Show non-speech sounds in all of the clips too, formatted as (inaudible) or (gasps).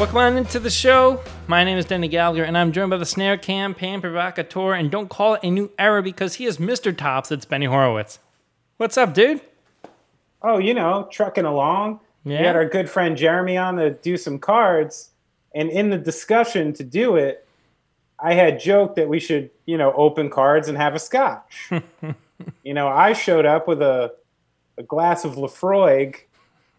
Welcome on into the show. My name is Denny Gallagher, and I'm joined by the snare cam pan provocateur. And don't call it a new era because he is Mr. Topps. It's Benny Horowitz. What's up, dude? Oh, you know, trucking along. Yeah. We had our good friend Jeremy on to do some cards, and in the discussion to do it, I had joked that we should, you know, open cards and have a scotch. (laughs) you know, I showed up with a a glass of Laphroaig,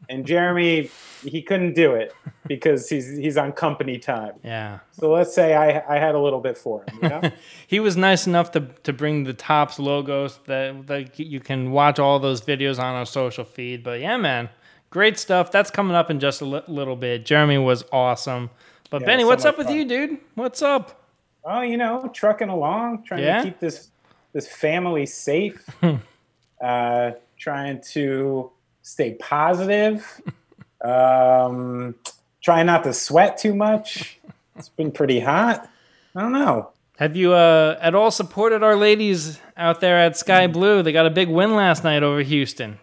and Jeremy he couldn't do it because he's he's on company time. Yeah. So let's say I I had a little bit for him. You know? (laughs) He was nice enough to, to bring the Topps logos that, that you can watch all those videos on our social feed. But yeah, man, great stuff. That's coming up in just a li- little bit. Jeremy was awesome. But Yeah, Benny, so what's up with fun. you, dude? What's up? oh, you know, trucking along, trying Yeah? to keep this this family safe, (laughs) uh, trying to stay positive, (laughs) um, trying not to sweat too much. It's been pretty hot. I don't know. Have you uh, at all supported our ladies out there at Sky Blue? They got a big win last night over Houston.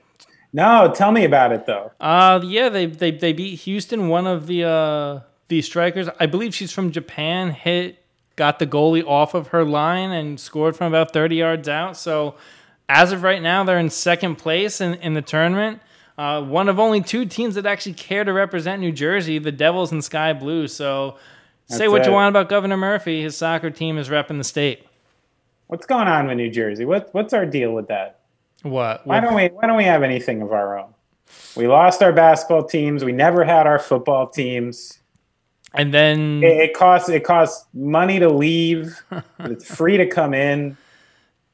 No, tell me about it though. Uh yeah, they they, they beat Houston. One of the uh, the strikers, I believe she's from Japan, hit got the goalie off of her line and scored from about 30 yards out. So as of right now, they're in second place in, in the tournament. Uh, one of only two teams that actually care to represent New Jersey, the Devils and Sky Blue. So say That's what you it. want about Governor Murphy. His soccer team is repping the state. What's going on with New Jersey? What what's our deal with that? What? Why don't we why don't we have anything of our own? We lost our basketball teams. We never had our football teams. and then It, it costs it costs money to leave. it's free to come in.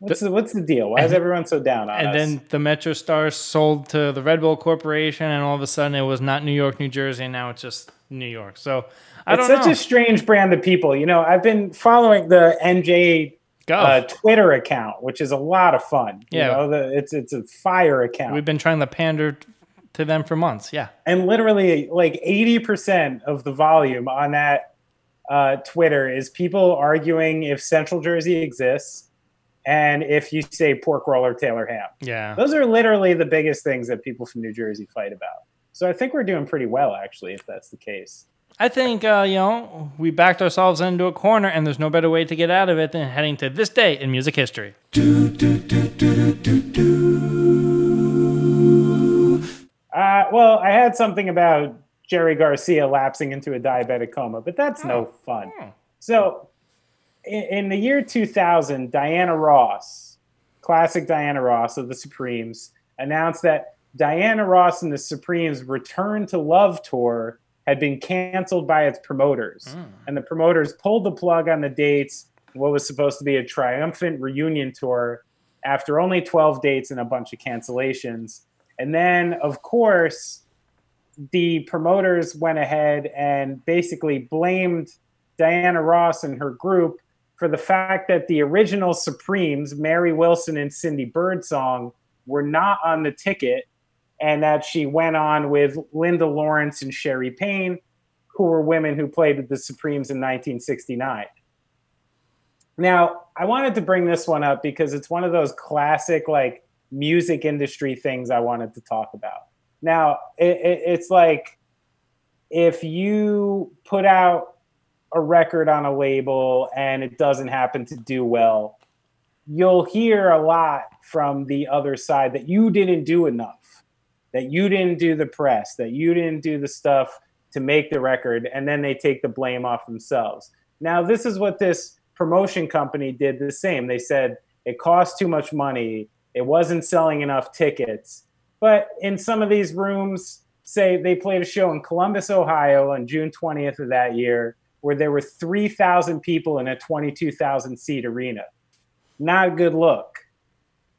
What's the, what's the deal? Why is everyone so down on And us? then the MetroStars sold to the Red Bull Corporation, and all of a sudden it was not New York, New Jersey, and now it's just New York. So I it's such know. a strange brand of people. You know, I've been following the NJ uh, Twitter account, which is a lot of fun. You Yeah. know, the, it's it's a fire account. We've been trying to pander to them for months. Yeah. and literally like 80% of the volume on that uh, twitter is people arguing if central jersey exists and if you say pork roll or taylor ham Yeah. those are literally the biggest things that people from new jersey fight about so i think we're doing pretty well actually if that's the case I think, uh, you know, we backed ourselves into a corner, and there's no better way to get out of it than heading to this day in music history. Do, do, do, uh, well i had something about jerry garcia lapsing into a diabetic coma but that's no fun Hmm. So, in, in the year 2000, Diana Ross, classic Diana Ross of the Supremes, announced that Diana Ross and the Supremes' Return to Love tour had been canceled by its promoters. Hmm. And the promoters pulled the plug on the dates, what was supposed to be a triumphant reunion tour, after only 12 dates and a bunch of cancellations. And then, of course, the promoters went ahead and basically blamed Diana Ross and her group for the fact that the original Supremes, Mary Wilson and Cindy Birdsong, were not on the ticket, and that she went on with Linda Lawrence and Scherrie Payne, who were women who played with the Supremes in 1969. Now, I wanted to bring this one up because it's one of those classic, like, music industry things I wanted to talk about. Now, it, it, it's like if you put out a record on a label and it doesn't happen to do well, you'll hear a lot from the other side that you didn't do enough, that you didn't do the press, that you didn't do the stuff to make the record, and then they take the blame off themselves. Now, this is what this promotion company did the same. They said it cost too much money, it wasn't selling enough tickets. But in some of these rooms, say they played a show in Columbus, Ohio on June 20th of that year, where there were 3,000 people in a 22,000 seat arena. Not a good look.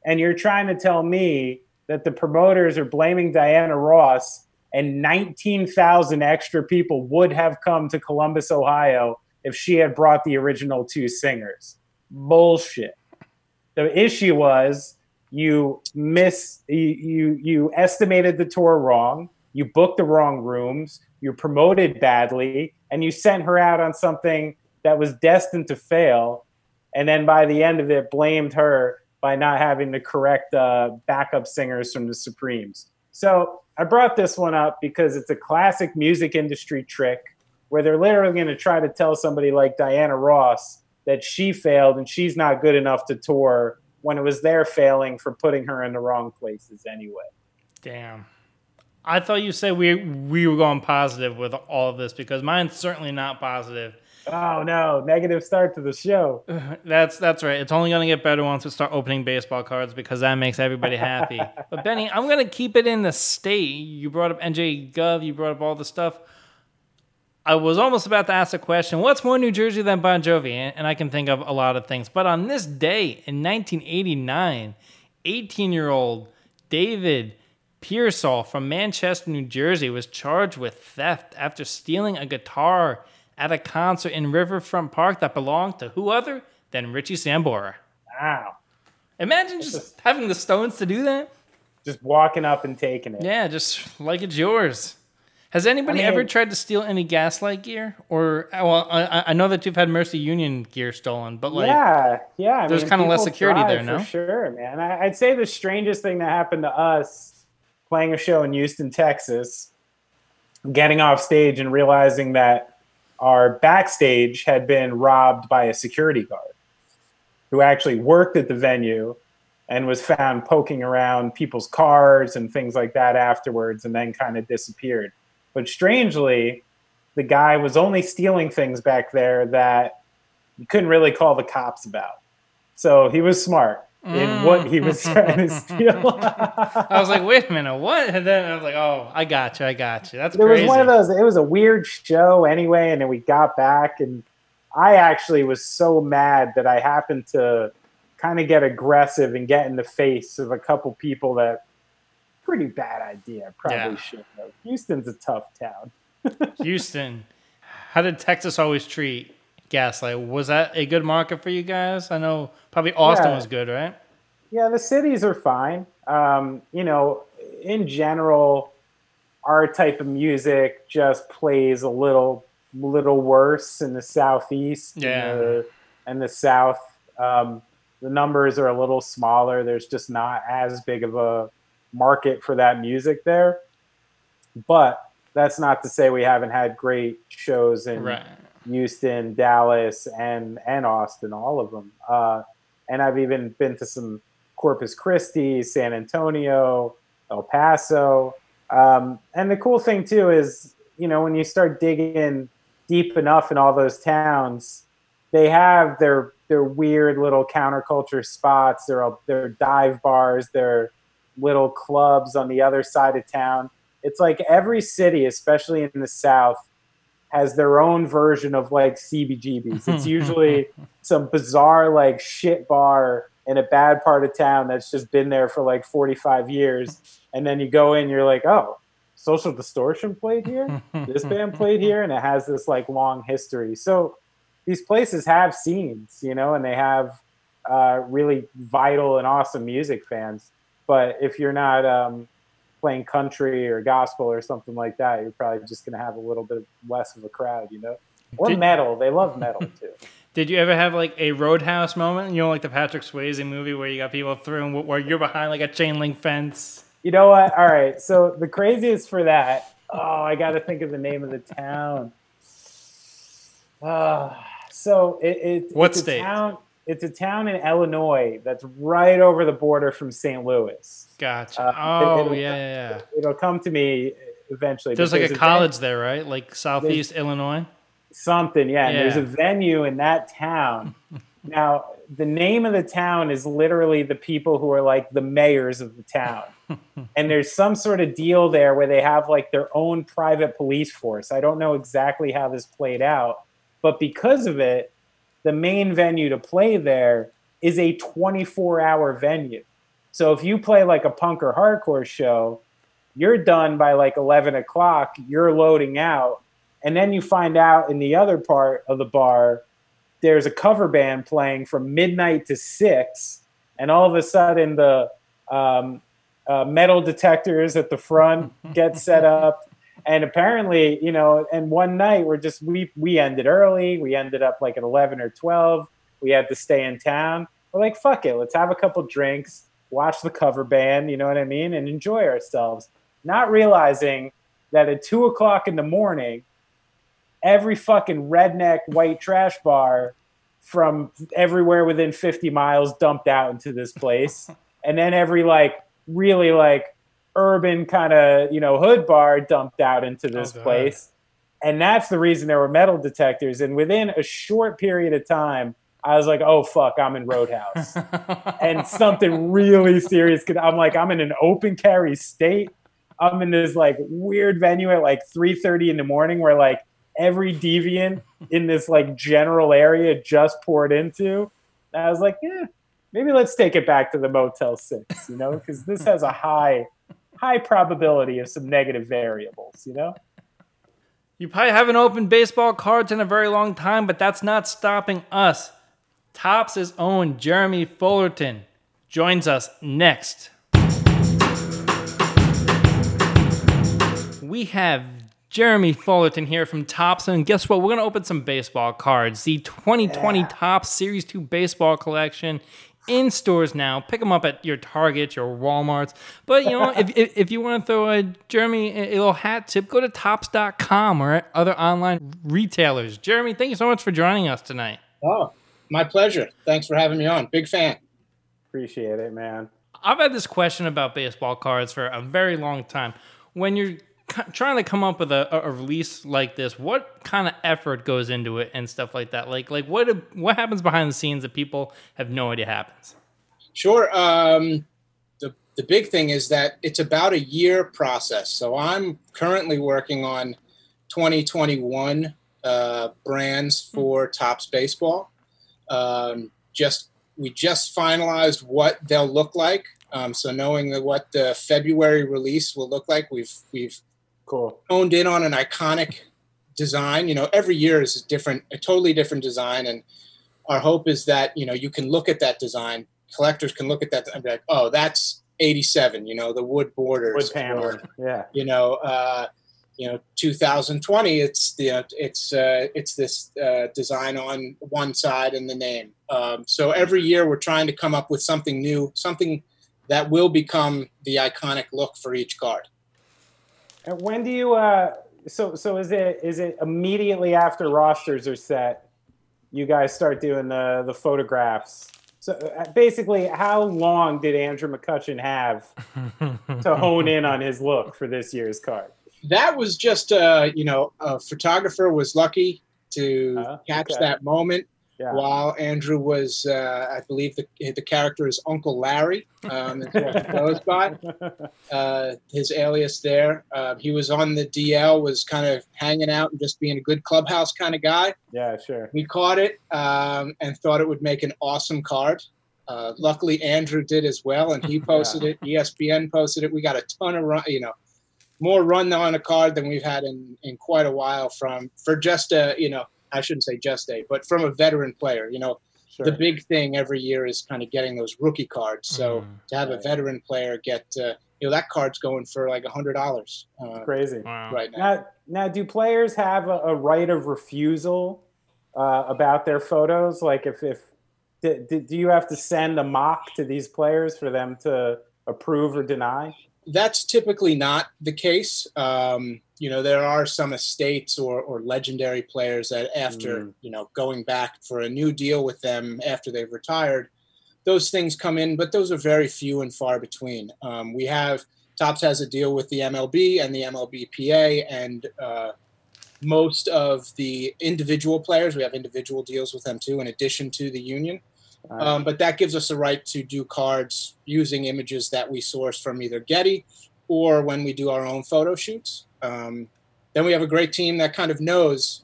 And you're trying to tell me that the promoters are blaming Diana Ross and 19,000 extra people would have come to Columbus, Ohio if she had brought the original two singers. Bullshit. The issue was you miss you you, estimated the tour wrong, you booked the wrong rooms, you promoted badly, and you sent her out on something that was destined to fail. And then by the end of it, blamed her by not having the correct uh, backup singers from the Supremes. So I brought this one up because it's a classic music industry trick where they're literally going to try to tell somebody like Diana Ross that she failed and she's not good enough to tour when it was their failing for putting her in the wrong places anyway. Damn. I thought you said we we were going positive with all of this because mine's certainly not positive. Oh no, negative start to the show. (laughs) That's that's right. It's only gonna get better once we start opening baseball cards because that makes everybody happy. (laughs) but Benny, I'm gonna keep it in the state. You brought up NJ Gov. You brought up all the stuff. I was almost about to ask a question. What's more New Jersey than Bon Jovi? And I can think of a lot of things. But on this day in 1989, 18 year old David Pearsall from Manchester, New Jersey was charged with theft after stealing a guitar at a concert in Riverfront Park that belonged to who other than Richie Sambora. Wow. Imagine just, just having the stones to do that. Just walking up and taking it. Yeah, just like it's yours. Has anybody I mean, ever tried to steal any gaslight gear? Or well, I, I, know that you've had Mercy Union gear stolen, but like yeah, yeah, I there's kind of less security there, no? sure, man. I, I'd say the strangest thing that happened to us playing a show in Houston, Texas, getting off stage and realizing that our backstage had been robbed by a security guard who actually worked at the venue and was found poking around people's cars and things like that afterwards and then kind of disappeared. But strangely, the guy was only stealing things back there that you couldn't really call the cops about. So he was smart in mm. what he was trying to (laughs) steal. I was like, wait a minute, what? And then I was like, oh, I got you, I got you. That's it crazy. was one of those. It was a weird show anyway, and then we got back, and I actually was so mad that I happened to kind of get aggressive and get in the face of a couple people that pretty bad idea. Probably yeah. should have. Houston's a tough town. (laughs) Houston. How did Texas always treat Gaslight. Was that a good market for you guys? I know probably Austin yeah. was good, right? Yeah, the cities are fine. Um, you know, in general, our type of music just plays a little little worse in the southeast yeah. and, the, and the south. Um, the numbers are a little smaller. There's just not as big of a market for that music there. But that's not to say we haven't had great shows in right. Houston, Dallas, and and Austin, all of them. Uh, and I've even been to some Corpus Christi, San Antonio, El Paso. Um, and the cool thing too is, you know, when you start digging deep enough in all those towns, they have their their weird little counterculture spots. There are their dive bars, their little clubs on the other side of town. It's like every city, especially in the South, has their own version of like CBGBs. It's (laughs) usually some bizarre like shit bar in a bad part of town that's just been there for like 45 years. And then you go in, you're like, oh, Social Distortion played here, this (laughs) band played here, and it has this like long history. So these places have scenes, you know, and they have uh, really vital and awesome music fans. But if you're not um, playing country or gospel or something like that, you're probably just going to have a little bit less of a crowd, you know? Or did, metal. They love metal (laughs) too. Did you ever have like a roadhouse moment? You know, like the Patrick Swayze movie where you got people through where you're behind like a chain link fence? You know what? All right. So the craziest for that, oh, I got to think of the name of the town. Uh, so it, it what it's state? A town, it's a town in Illinois that's right over the border from St. Louis. Gotcha. Uh, oh, it, yeah, yeah, yeah. It'll come to me eventually. There's like a, a college there, right? Like Southeast Illinois? Something, yeah. yeah. there's a venue in that town. (laughs) now, the name of the town is literally the people who are like the mayors of the town. (laughs) and there's some sort of deal there where they have like their own private police force. I don't know exactly how this played out, but because of it, the main venue to play there is a 24 hour venue. So if you play like a punk or hardcore show, you're done by like 11 o'clock, you're loading out. And then you find out in the other part of the bar, there's a cover band playing from midnight to six. And all of a sudden, the um, uh, metal detectors at the front (laughs) get set up and apparently, you know, and one night we're just we we ended early. We ended up like at eleven or twelve. We had to stay in town. We're like, fuck it, let's have a couple drinks, watch the cover band, you know what I mean, and enjoy ourselves. Not realizing that at two o'clock in the morning, every fucking redneck white trash bar from everywhere within 50 miles dumped out into this place. (laughs) and then every like really like urban kind of, you know, hood bar dumped out into this oh, place. And that's the reason there were metal detectors. And within a short period of time, I was like, oh fuck, I'm in Roadhouse. (laughs) and something really serious could I'm like, I'm in an open carry state. I'm in this like weird venue at like 3:30 in the morning where like every deviant in this like general area just poured into. And I was like, yeah, maybe let's take it back to the Motel Six, you know, because this has a high, high probability of some negative variables, you know. You probably haven't opened baseball cards in a very long time, but that's not stopping us. Topps' own Jeremy Fullerton joins us next. We have Jeremy Fullerton here from Topps, and guess what? We're going to open some baseball cards. The 2020 yeah. Topps Series 2 baseball collection in stores now. Pick them up at your Target, your Walmarts. But you know, if, if, if, you want to throw a Jeremy a little hat tip, go to topps.com or other online retailers. Jeremy, thank you so much for joining us tonight. Oh, my pleasure. Thanks for having me on. Big fan. Appreciate it, man. I've had this question about baseball cards for a very long time. When you're trying to come up with a, a, release like this what kind of effort goes into it and stuff like that? Like like what what happens behind the scenes that people have no idea happens? Sure um, the the big thing is that it's about a year process. So i'm currently working on 2021 uh, brands hmm. for Topps baseball. Um, just we just finalized what they'll look like. Um, so knowing that what the February release will look like, we've we've Cool. Honed in on an iconic design. You know, every year is a different, a totally different design, and our hope is that you know you can look at that design. Collectors can look at that and be like, "Oh, that's '87." You know, the wood borders, wood panel. Yeah. You know, uh, you know, 2020. It's the it's uh, it's this uh, design on one side and the name. Um, so every year we're trying to come up with something new, something that will become the iconic look for each card. And when do you? Uh, so so is it is it immediately after rosters are set? You guys start doing the the photographs. So uh, basically, how long did Andrew McCutchen have (laughs) to hone in on his look for this year's card? That was just, uh, you know, a photographer was lucky to uh, catch okay. that moment yeah. while Andrew was, uh, I believe the, the character is Uncle Larry, um, goes by. (laughs) Uh, his alias there. Uh, he was on the DL, was kind of hanging out and just being a good clubhouse kind of guy. Yeah, sure. We caught it um, and thought it would make an awesome card. Uh, luckily, Andrew did as well, and he (laughs) posted yeah. it. ESPN posted it. We got a ton of run, you know, more run on a card than we've had in, in quite a while from for just a you know I shouldn't say just a, but from a veteran player. You know, sure. the big thing every year is kind of getting those rookie cards. So mm, to have right. a veteran player get, uh, you know, that card's going for like a hundred dollars. Uh, Crazy wow. right now. now. Now, do players have a, a right of refusal uh, about their photos? Like, if if do, do you have to send a mock to these players for them to approve or deny? That's typically not the case. Um, you know there are some estates or, or legendary players that after mm. you know going back for a new deal with them after they've retired those things come in but those are very few and far between. Um, we have Topps has a deal with the mlb and the mlbpa and uh, most of the individual players we have individual deals with them too in addition to the union. Um, but that gives us a right to do cards using images that we source from either getty or when we do our own photo shoots um, then we have a great team that kind of knows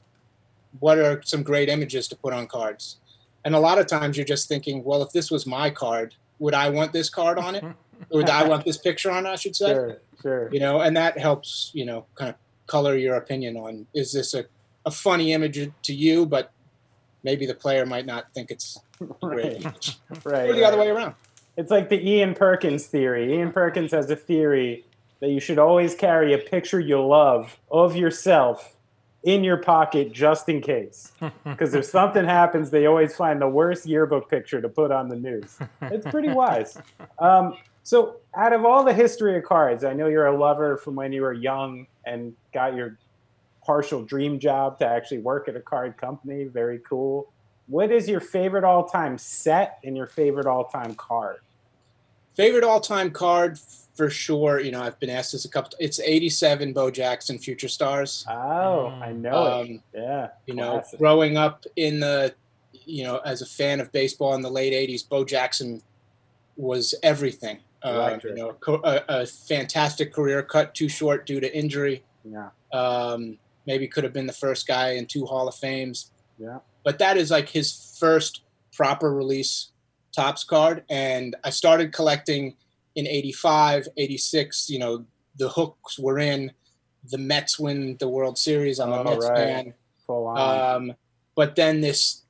what are some great images to put on cards. And a lot of times you're just thinking, well, if this was my card, would I want this card on it? or (laughs) would I want this picture on, it, I should say? Sure, sure. You know, and that helps, you know, kind of color your opinion on is this a, a funny image to you, but maybe the player might not think it's great. right. (laughs) right. Or the right. other way around. It's like the Ian Perkins theory. Ian Perkins has a theory that you should always carry a picture you love of yourself in your pocket just in case. (laughs) Because if something happens, they always find the worst yearbook picture to put on the news. It's pretty (laughs) wise. Um, so, out of all the history of cards, I know you're a lover from when you were young and got your partial dream job to actually work at a card company. Very cool. What is your favorite all time set and your favorite all time card? Favorite all time card for sure. You know, I've been asked this a couple. It's '87 Bo Jackson Future Stars. Oh, I know Um, it. Yeah. You know, classic. growing up in the, you know, as a fan of baseball in the late '80s, Bo Jackson was everything. Uh, you know, a, a fantastic career cut too short due to injury. Yeah. Um, maybe could have been the first guy in two Hall of Fames. Yeah. But that is like his first proper release Topps card. And I started collecting in 85, 86. You know, the hooks were in. The Mets win the World Series. I'm a Oh, Mets right. fan. Um, but then this,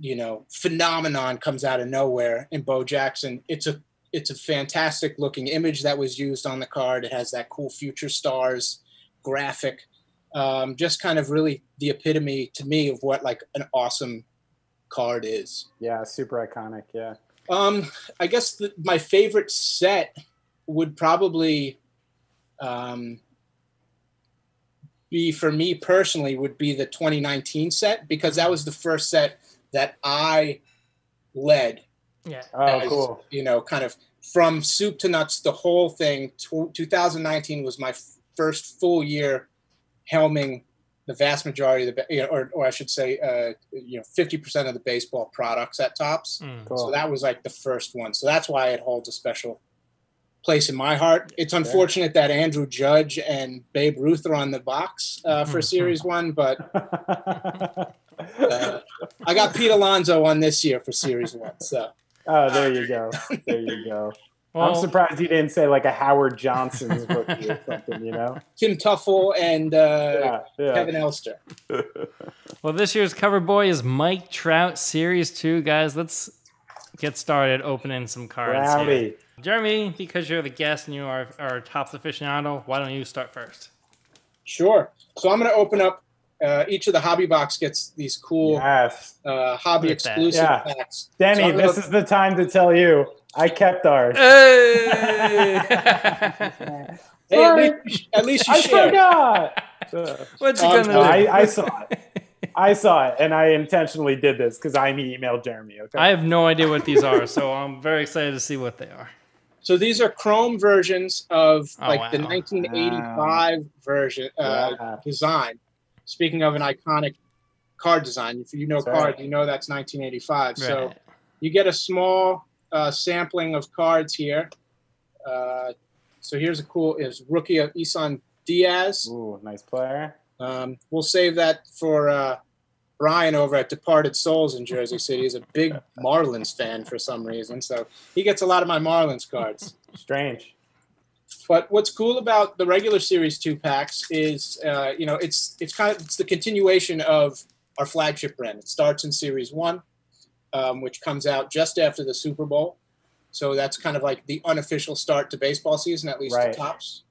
you know, phenomenon comes out of nowhere in Bo Jackson. It's a it's a fantastic looking image that was used on the card. It has that cool future stars graphic. Um, just kind of really the epitome to me of what like an awesome card is. yeah. Super iconic. Yeah. Um, I guess the, my favorite set would probably um, be for me personally would be the 2019 set because that was the first set that I led. Yeah. Oh, as, cool. You know, kind of from soup to nuts, the whole thing. Tw 2019 was my f- first full year helming the vast majority of the, you know, or, or I should say, uh, you know, 50% of the baseball products at Topps. Mm. Cool. So that was like the first one. So that's why it holds a special place in my heart. It's unfortunate that Andrew Judge and Babe Ruth are on the box uh, for Series (laughs) One, but uh, I got Pete Alonso on this year for Series One. So oh, there you (laughs) go. There you go. I'm surprised you didn't say like a Howard Johnson's rookie or (laughs) something. You know? Tim Teufel and uh, Yeah. Yeah. Kevin Elster. (laughs) well, this year's cover boy is Mike Trout Series 2. Guys, let's get started opening some cards. here. Jeremy, because you're the guest and you are our top aficionado, why don't you start first? Sure. So I'm going to open up. Uh, each of the hobby box gets these cool Yes. uh, hobby Look at that. exclusive Yeah. packs. Denny, So this gonna- is the time to tell you I kept ours. Hey! (laughs) Hey, at least, at least you I shared. forgot. Uh, (laughs) what Um, gonna no, do? I, I saw it. I saw it, and I intentionally did this because I emailed Jeremy. Okay. I have no idea what these are, so I'm very excited to see what they are. So these are Chrome versions of Oh, like the wow. 1985 version uh, Yeah. design. Speaking of an iconic card design, if you know That's cards, right. you know that's 1985. So you get a small uh, sampling of cards here. Uh, so here's a cool is rookie of Isan Diaz. Ooh, nice player. Um, we'll save that for uh, Brian over at Departed Souls in Jersey (laughs) City. He's a big Marlins fan for some reason, so he gets a lot of my Marlins cards. Strange. But what's cool about the regular series two packs is, uh, you know, it's it's kind of it's the continuation of our flagship brand. It starts in series one, um, which comes out just after the Super Bowl. So that's kind of like the unofficial start to baseball season, at least Right. the Topps.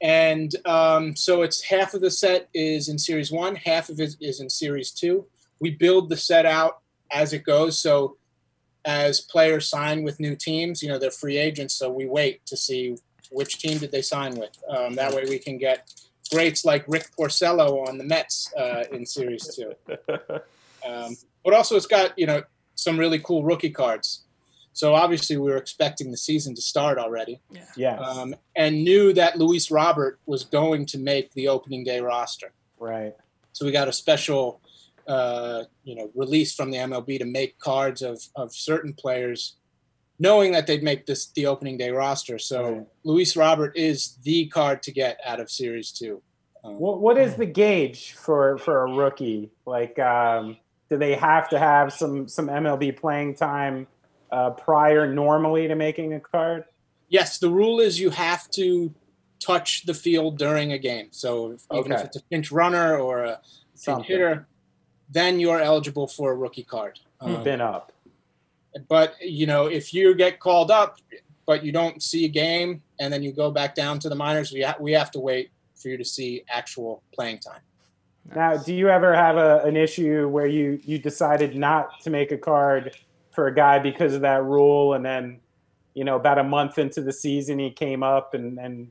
And um, so it's half of the set is in series one, half of it is in series two. We build the set out as it goes. So as players sign with new teams, you know, they're free agents. So we wait to see which team did they sign with. Um, that way we can get greats like Rick Porcello on the Mets uh, in series two. (laughs) Um, but also it's got, you know, some really cool rookie cards. So obviously we were expecting the season to start already Yes. um, and knew that Luis Robert was going to make the opening day roster. right. So we got a special, uh, you know, release from the MLB to make cards of, of certain players, knowing that they'd make this the opening day roster. So Right. Luis Robert is the card to get out of Series Two. Um, What What is the gauge for for a rookie? Like, um, do they have to have some some MLB playing time uh, prior normally to making a card? yes, the rule is you have to touch the field during a game. So if, even if it's a pinch runner or a pinch hitter, then you're eligible for a rookie card. Um, Been up. but you know if you get called up but you don't see a game and then you go back down to the minors we, ha- we have to wait for you to see actual playing time Now, do you ever have a, an issue where you you decided not to make a card for a guy because of that rule, and then you know about a month into the season he came up and and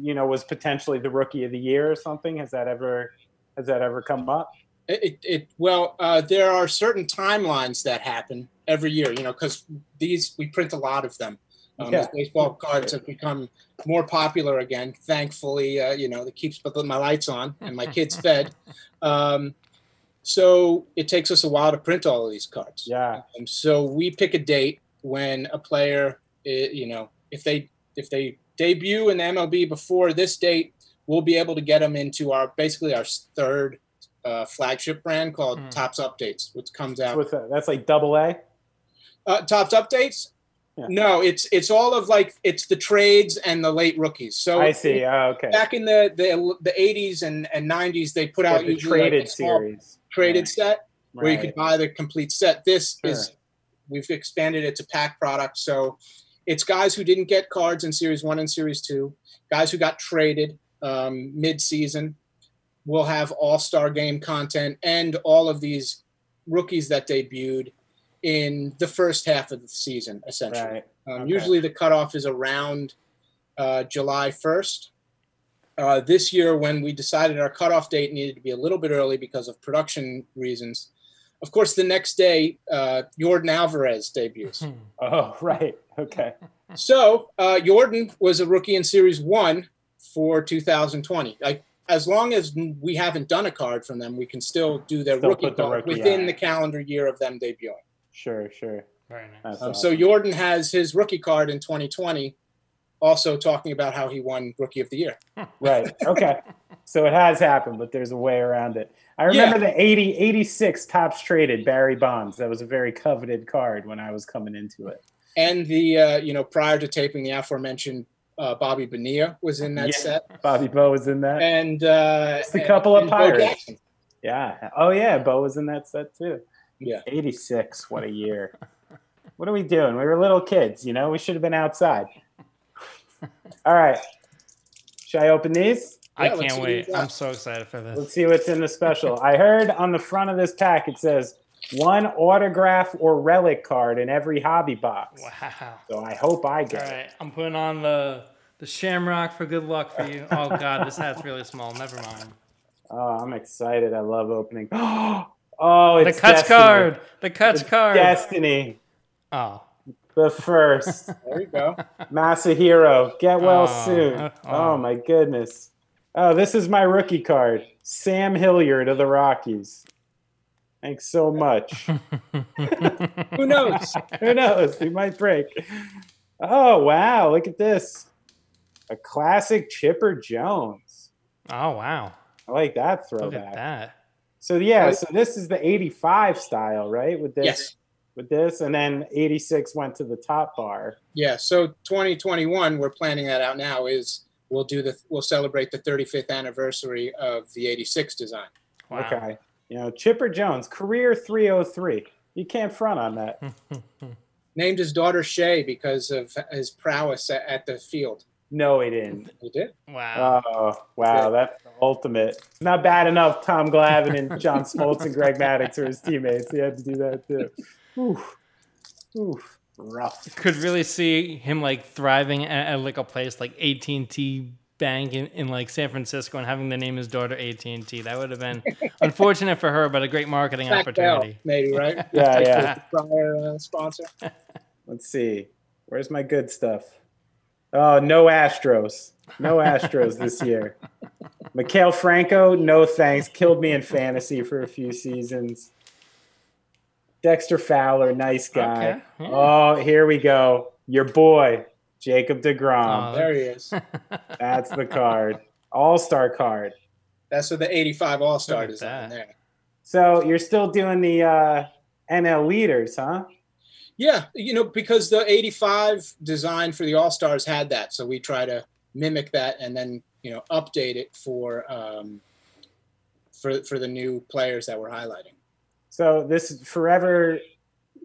you know, was potentially the rookie of the year or something? Has that ever has that ever come up? It, it, it well, uh, there are certain timelines that happen every year, you know, because these we print a lot of them. Um, Yeah. Baseball cards have become more popular again. Thankfully, uh, you know, that keeps my lights on and my kids (laughs) fed. Um, so it takes us a while to print all of these cards. Yeah. And so we pick a date when a player, you know, if they if they debut in the MLB before this date, we'll be able to get them into our basically our third uh, flagship brand called Hmm. Topps Updates, which comes out. what's that? That's like double A. Uh, Topps Updates. Yeah. No, it's it's all of like it's the trades and the late rookies. So I see. Oh, okay. Back in the the the 80s and, and 90s, they put Like out the like traded small series. traded Right. set where you could buy the complete set. This Sure. is we've expanded it to pack product, so it's guys who didn't get cards in Series One and Series Two, guys who got traded um, mid-season. We'll have All-Star Game content and all of these rookies that debuted in the first half of the season, essentially. Right. Um, Okay. Usually the cutoff is around uh, July 1st. Uh, this year, when we decided our cutoff date needed to be a little bit early because of production reasons, of course, the next day, uh, Yordan Alvarez debuts. (laughs) Oh, right. Okay. (laughs) so uh, Jordan was a rookie in Series 1 for 2020. Like, as long as we haven't done a card from them, we can still do their Still rookie the card rookie within the calendar year of them debuting. Sure. Sure. Very nice. That's Um, so. Jordan has his rookie card in 2020, also talking about how he won Rookie of the Year. Right. Okay. (laughs) so it has happened, but there's a way around it. I remember the 80, 86 Topps traded Barry Bonds. That was a very coveted card when I was coming into it. And the uh, you know prior to taping the aforementioned uh, Bobby Bonilla was in that Yeah. set, Bobby Bo was in that. and uh, Just a couple of and Pirates. Yeah. Oh yeah, Bo was in that set too. Yeah. 86. What a year. what are we doing? We were little kids, you know. We should have been outside. All right. Should I open these? I Yeah, let's can't wait. I'm so excited for this. Let's see what's in the special. I heard on the front of this pack it says one autograph or relic card in every hobby box. Wow. So I hope I All get it. right, I'm putting on the the shamrock for good luck for you. Oh god, this hat's really small. Never mind. Oh, I'm excited. I love opening. (gasps) Oh, Oh, it's The cuts Destiny. card. The cuts card. Destiny, Oh. the first. (laughs) There you go. Masahiro, get well Oh, soon. uh, Oh. oh. my goodness. Oh, this is my rookie card. Sam Hilliard of the Rockies. Thanks so much. (laughs) Who knows? Who knows? We might break. Oh wow, look at this. A classic Chipper Jones. oh wow. I like that Look throwback. at that. So yeah, so this is the 85 style, right? With this Yes. with this and then 86 went to the top bar. Yeah. So 2021, we're planning that out now. Is we'll do the we'll celebrate the 35th anniversary of the 86 design. Wow. Okay. You know, Chipper Jones, career 303. You can't front on that. (laughs) Named his daughter Shea because of his prowess at, at the field. No, he didn't. (laughs) He did. wow. Oh, wow. That's the ultimate. Not bad enough. Tom Glavine and John Smoltz and Greg Maddux are his teammates. He had to do that too. Oof. Oof. Rough. Could really see him like thriving at, at like a place like AT&T Bank in, in like San Francisco and having to name his daughter AT&T. That would have been (laughs) unfortunate for her, but a great marketing Zach Bell, opportunity. maybe right. (laughs) Yeah, yeah. Prior uh, sponsor. Let's see. Where's my good stuff? Oh, no Astros. No Astros this year. (laughs) Maikel Franco, no thanks. Killed me in fantasy for a few seasons. Dexter Fowler, nice guy. Okay, yeah. Oh, here we go. Your boy, Jacob DeGrom. Oh, There he is. (laughs) That's the card. All star card. That's what the 85 All Star Look at design there. So you're still doing the uh, NL leaders, huh? Yeah, you know, because the 85 design for the All Stars had that. So we try to mimic that and then, you know, update it for um, for for the new players that we're highlighting. So this forever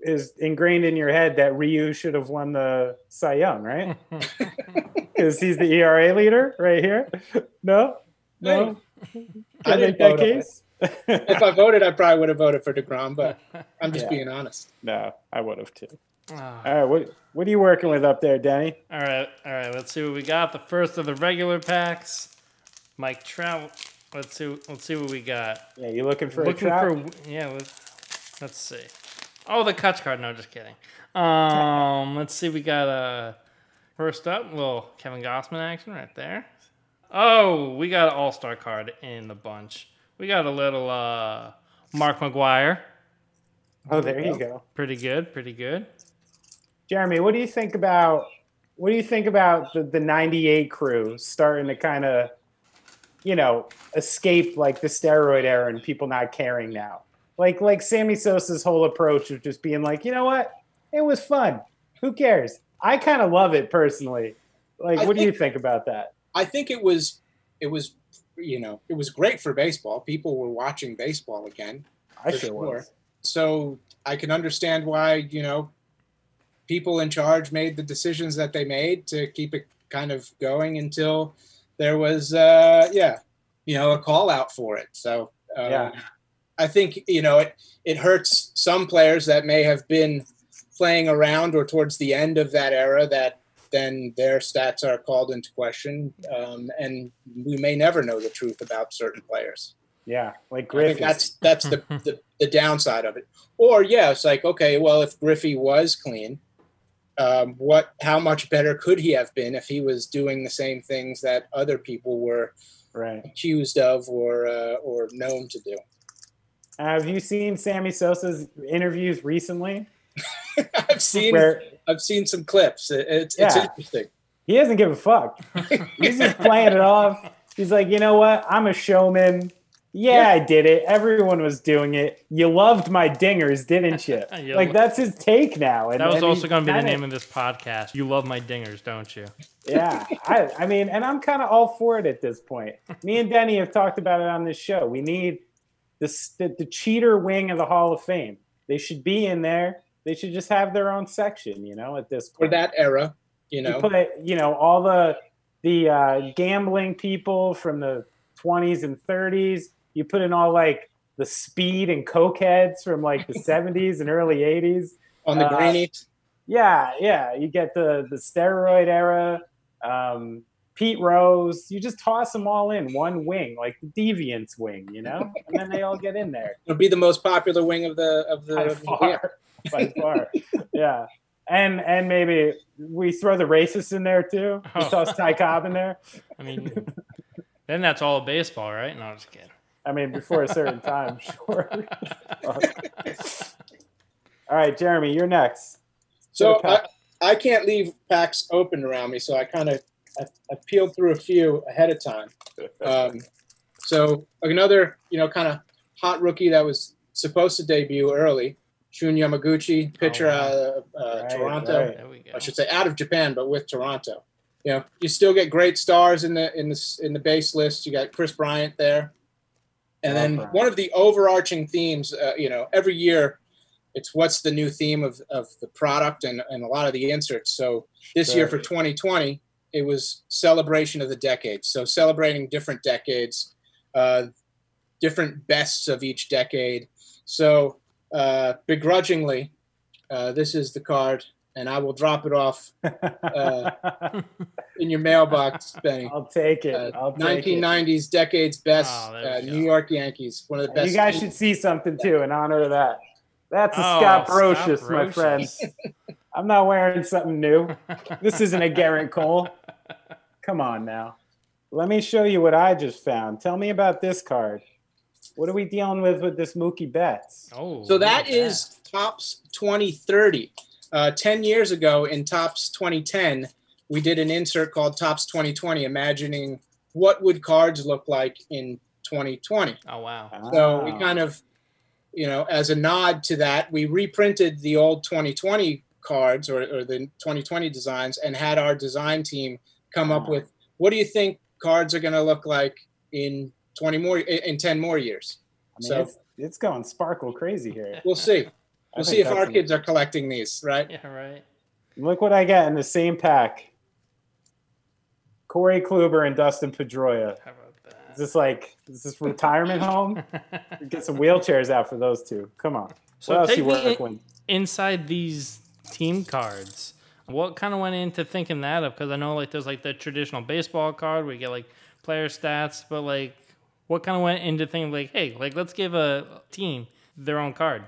is ingrained in your head that Ryu should have won the Cy Young, right? (laughs) Because he's the ERA leader right here. No, no. I Can I didn't make that vote it. case? (laughs) If I voted, I probably would have voted for DeGrom, but (laughs) I'm just Yeah. being honest. no, I would have too. Ah. All right, what what are you working with up there, Danny? All right, all right. Let's see what we got. The first of the regular packs, Mike Trout. Let's see. Let's see what we got. Yeah, you looking for Looking a trout? for yeah. Let's, let's see. Oh, the Kutch card. No, just kidding. Um, let's see. We got uh, first up, little Kevin Gausman action right there. Oh, we got an All Star card in the bunch. We got a little uh, Mark McGwire. oh, there you go. Pretty good. Pretty good. Jeremy, what do you think about what do you think about the, the 98 crew starting to kind of you know, escape like the steroid era and people not caring now? Like like Sammy Sosa's whole approach of just being like, "You know what? It was fun. Who cares?" I kind of love it personally. Like I what do you think- think about that? I think it was it was you know it was great for baseball. People were watching baseball again. I sure was. So I can understand why you know people in charge made the decisions that they made to keep it kind of going until there was uh, yeah you know a call out for it. So um, Yeah. I think you know it it hurts some players that may have been playing around or towards the end of that era that then their stats are called into question um, and we may never know the truth about certain players. Yeah, like I Griffey. think that's that's the, (laughs) the the downside of it. Or yeah, it's like okay, well, if Griffey was clean, um, what? How much better could he have been if he was doing the same things that other people were right. accused of or uh, or known to do? Have you seen Sammy Sosa's interviews recently? (laughs) I've seen Where I've seen some clips. It- It's it's interesting. he doesn't give a fuck. (laughs) He's just playing it off. He's like, you know what? I'm a showman. Yeah, Yeah. I did it. Everyone was doing it. You loved my dingers, didn't you? (laughs) You like that's his take now. And, That was and also going to be the name of this podcast. You love my dingers, don't you? yeah, I, I mean, and I'm kind of all for it at this point. Me and Denny have talked about it on this show. We need this, the, the cheater wing of the Hall of Fame. They should be in there. They should just have their own section, you know, at this For that era, you know, you put you know all the the uh, gambling people from the 20s and 30s you put in all like the speed and coke heads from like the (laughs) 70s and early 80s on the uh, greenies. yeah yeah you get the the steroid era um, pete rose you just toss them all in one wing like the deviants wing you know and then they all get in there (laughs) It'll be the most popular wing of the of the. by of the far by far yeah and and maybe we throw the racists in there too we Oh. toss ty cobb in there I mean, then that's all baseball, right? No, I'm just kidding. I mean, before a certain time, (laughs) sure. (laughs) All right, Jeremy, you're next. So Get a I, pack. I can't leave packs open around me, so I kind of I, I peeled through a few ahead of time. Um, so another you know kind of hot rookie that was supposed to debut early, Shun Yamaguchi, pitcher Oh, wow. out of uh, Right, Toronto. right. There we go. I should say out of Japan, but with Toronto. You know, you still get great stars in the in the in the base list. You got Kris Bryant there, and Love then Bryant. one of the overarching themes. Uh, you know, every year, it's what's the new theme of of the product and and a lot of the inserts. So this year for 2020, it was celebration of the decades. So celebrating different decades, uh, different bests of each decade. So uh, begrudgingly, uh, this is the card, and I will drop it off uh, (laughs) in your mailbox, Benny. I'll take it. Uh, I'll take it. 1990s decades best Oh, uh. New York Yankees, one of the best. You guys should see something too in honor of that. That's a Oh, Scott Scott Brosius, my Brosius. friend. I'm not wearing something new. This isn't a Gerrit Cole. (laughs) Come on now. Let me show you what I just found. Tell me about this card. What are we dealing with with this Mookie Betts? Oh, So that is that Topps 2030. Uh, 10 years ago in Topps 2010, we did an insert called Topps 2020, imagining what would cards look like in 2020. Oh wow. So we Ah. kind of, you know, as a nod to that, we reprinted the old 2020 cards or, or the 2020 designs and had our design team come up with what do you think cards are going to look like in 20 more in 10 more years. I mean, So- it's, it's going sparkle crazy here. (laughs) We'll see. We'll see if our an- kids are collecting these, right? Yeah, right. Look what I got in the same pack. Corey Kluber and Dustin Pedroia. How about Is this like is this retirement (laughs) home? Get some wheelchairs out for those two. Come on. so what else you me working in- with? inside these team cards. What kind of went into thinking that up? Because I know like there's like the traditional baseball card where you get like player stats, but like what kind of went into thinking like, hey, like let's give a team their own card.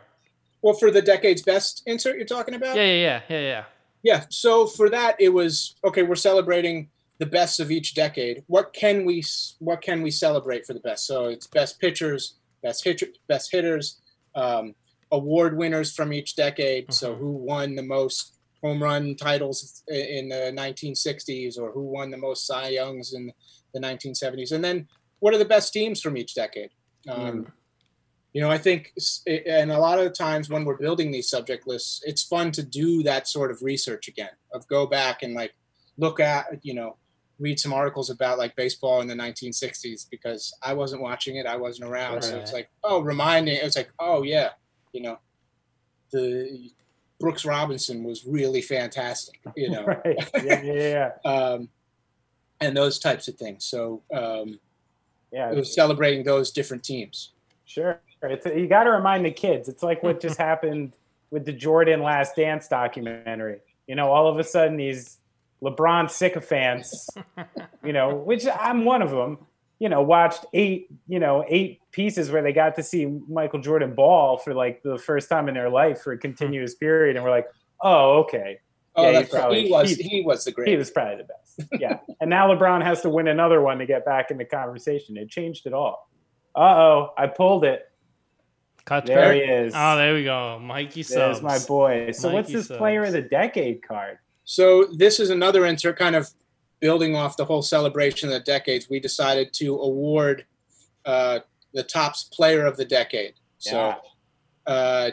Well, for the decade's best insert you're talking about? Yeah, yeah, yeah, yeah, yeah. Yeah. So for that, it was okay. We're celebrating the best of each decade. What can we what can we celebrate for the best? So it's best pitchers, best hitter, best hitters, um, award winners from each decade. Mm-hmm. So who won the most home run titles in the 1960s, or who won the most Cy Youngs in the 1970s, and then what are the best teams from each decade? Um, mm. You know, I think, and a lot of the times when we're building these subject lists, it's fun to do that sort of research again, of go back and like look at, you know, read some articles about like baseball in the 1960s because I wasn't watching it, I wasn't around, right. so it's like, oh, reminding, it's like, oh yeah, you know, the Brooks Robinson was really fantastic, you (laughs) know, right. yeah, yeah, yeah. (laughs) um, and those types of things. So, um, yeah, it was celebrating those different teams. Sure. It's, you got to remind the kids. It's like what just (laughs) happened with the Jordan Last Dance documentary. You know, all of a sudden these LeBron sycophants, you know, which I'm one of them, you know, watched eight, you know, eight pieces where they got to see Michael Jordan ball for like the first time in their life for a continuous period. And we're like, oh, okay. Oh, yeah, probably, he was he, he was the greatest. He was probably the best. Yeah. and now LeBron has to win another one to get back in the conversation. It changed it all. Uh oh, I pulled it. Cut there he is. Oh, there we go. Mikey Subs. There's my boy. So Mikey what's this Subs. player of the decade card? So this is another insert kind of building off the whole celebration of the decades. We decided to award uh, the Topps player of the decade. So yeah. uh,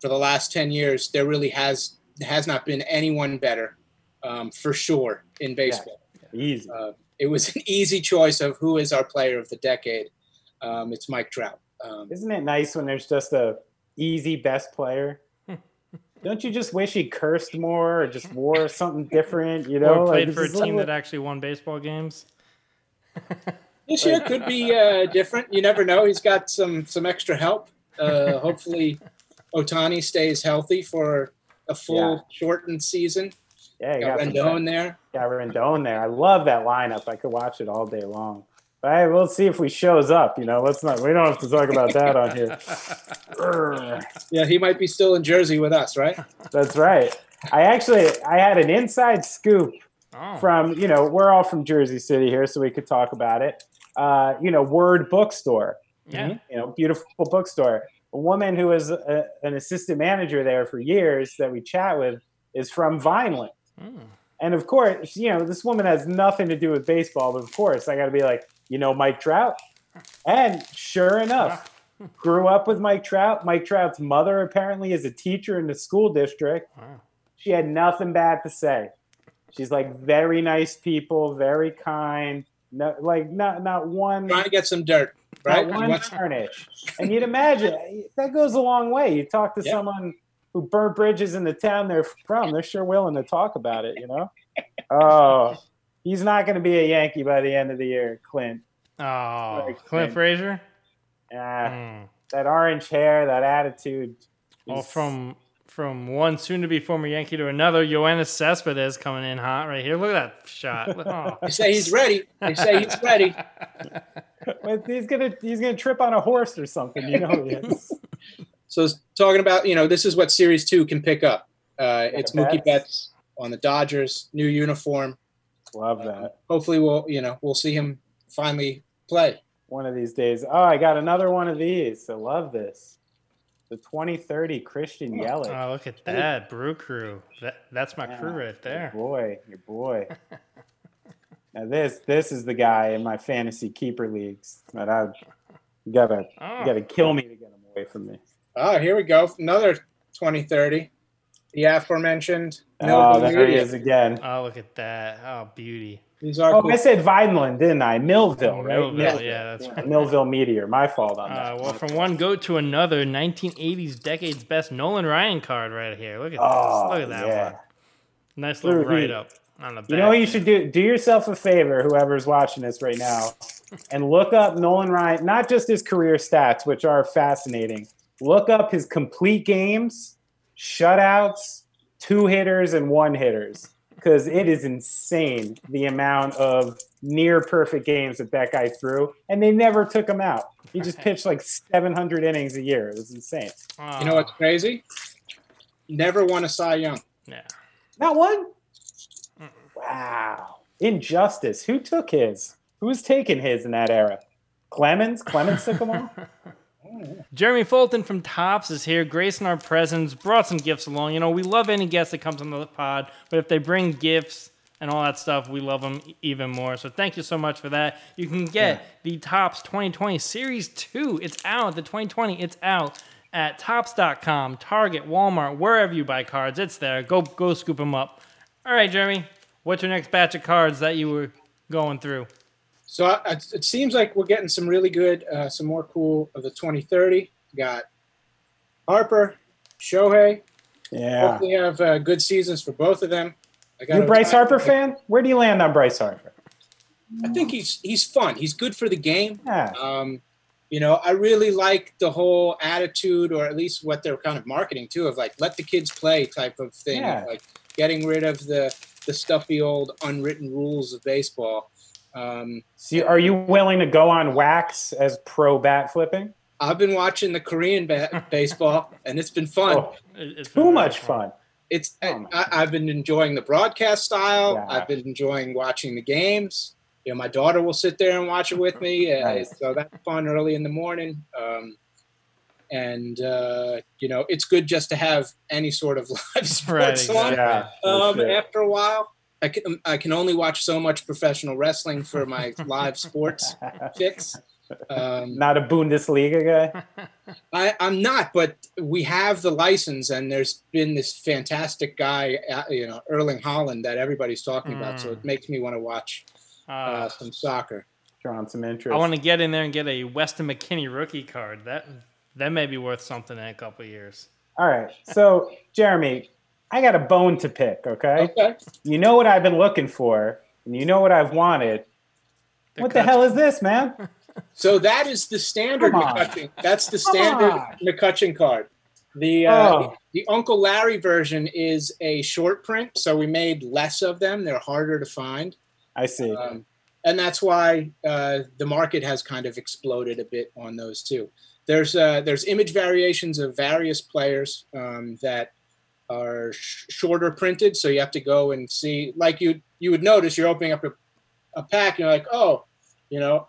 for the last 10 years, there really has has not been anyone better um, for sure in baseball. Yeah. Easy. Uh, it was (laughs) an easy choice of who is our player of the decade. Um, it's Mike Trout. Um, Isn't it nice when there's just a easy best player? Don't you just wish he cursed more or just wore (laughs) something different? You know, or played like, for a team little... that actually won baseball games. (laughs) this year could be uh, different. You never know. He's got some some extra help. Uh, (laughs) hopefully, Ohtani stays healthy for a full yeah. shortened season. Yeah, you got, got Rendon there. Got Rendon there. I love that lineup. I could watch it all day long. All right, we'll see if we shows up. You know, let's not. We don't have to talk about that on here. (laughs) yeah, he might be still in Jersey with us, right? That's right. I actually I had an inside scoop oh. from you know we're all from Jersey City here, so we could talk about it. Uh, you know, Word Bookstore. Yeah. You know, beautiful bookstore. A woman who was a, an assistant manager there for years that we chat with is from Vineland. Mm. And of course, you know, this woman has nothing to do with baseball, but of course, I got to be like, you know Mike Trout? And sure enough, (laughs) grew up with Mike Trout. Mike Trout's mother apparently is a teacher in the school district. Wow. She had nothing bad to say. She's like very nice people, very kind. No, like not not one trying to get some dirt, right? Not one tarnish. and you'd imagine that goes a long way. You talk to someone who burnt bridges in the town they're from, they're sure willing to talk about it, you know? Oh, he's not going to be a Yankee by the end of the year, Clint. Oh, like Clint, Frazier. Yeah, mm. that orange hair, that attitude. Well, from from one soon-to-be former Yankee to another, Yoenis Cespedes coming in hot right here. Look at that shot. (laughs) Oh. they say he's ready. They say he's ready. (laughs) but he's gonna he's gonna trip on a horse or something. You know he is. (laughs) So talking about you know this is what Series Two can pick up. Uh, it's Mookie Betts on the Dodgers, new uniform. Love that. Hopefully, we'll you know we'll see him finally play one of these days. Oh, I got another one of these. I love this. The 2030 Christian oh, Yelich. Oh, look at that Brew Crew. That that's my yeah, crew right there. Your boy, your boy. (laughs) now this this is the guy in my fantasy keeper leagues that I you gotta oh. gotta kill me to get him away from me. Oh, here we go. Another 2030 the aforementioned. Oh, there he is again. Oh, look at that! Oh, beauty. These are oh, cool. I said Vineland, didn't I? Millville, right? Millville, Millville. yeah, that's right. (laughs) Millville Meteor. My fault on that. Uh, well, from one goat to another, 1980s decade's best Nolan Ryan card right here. Look at oh, this. Look at that yeah. one. Nice little write up on the back. You know what you should do? Do yourself a favor, whoever's watching this right now, (laughs) and look up Nolan Ryan, not just his career stats, which are fascinating. Look up his complete games shutouts, two hitters and one hitters because it is insane the amount of near perfect games that that guy threw, and they never took him out. He just pitched like 700 innings a year. It was insane. You know what's crazy? Never won a Cy Young. Yeah. Not one. Wow, injustice. Who took his? Who was taking his in that era? Clemens. Clemens took them all. (laughs) Jeremy Fulton from Topps is here, gracing our presence, brought some gifts along. You know, we love any guest that comes on the pod, but if they bring gifts and all that stuff, we love them even more. So thank you so much for that. You can get Yeah. the Topps 2020 Series 2. It's out. The 2020, it's out at topps.com, Target, Walmart, wherever you buy cards. It's there. Go go scoop them up. All right, Jeremy, what's your next batch of cards that you were going through? So I, I- it seems like we're getting some really good, uh, some more cool of the 2030. Got Harper, Shohei. Yeah. Hopefully, have uh, good seasons for both of them. I got You Bryce Harper fan? Where do you land on Bryce Harper? I think he's he's fun. He's good for the game. Yeah. Um, you know, I really like the whole attitude, or at least what they're kind of marketing too, of like let the kids play type of thing, Yeah. like getting rid of the the stuffy old unwritten rules of baseball. Um, So are you willing to go on wax as pro bat flipping? I've been watching the Korean ba- (laughs) baseball, and it's been fun. Oh, It- it's been too much fun. It's Oh, I, I've been enjoying the broadcast style. Yeah. I've been enjoying watching the games. You know, my daughter will sit there and watch it with me, (laughs) uh, Nice. so that's fun early in the morning. Um, and uh, you know, it's good just to have any sort of (laughs) live sports Right, on. Yeah. Um, after a while, I can I can only watch so much professional wrestling for my (laughs) live sports fix. Um, Not a Bundesliga guy. (laughs) I, I'm not, but we have the license, and there's been this fantastic guy, uh, you know, Erling Haaland, that everybody's talking about. So Mm. it makes me want to watch uh, Uh, some soccer. Drawing some interest. I want to get in there and get a Weston McKennie rookie card. That that may be worth something in a couple of years. All right. So, Jeremy, I got a bone to pick, okay? Okay. You know what I've been looking for, and you know what I've wanted. what the hell is this, man? (laughs) So that is the standard. McCutchen. That's the standard on. McCutchen card. The uh, Oh. the Uncle Larry version is a short print, so we made less of them. They're harder to find. I see. Um, and that's why uh, the market has kind of exploded a bit on those too. There's uh, there's image variations of various players um, that are sh- shorter printed, so you have to go and see. Like you you would notice, you're opening up a, a pack, and you're like, oh, you know,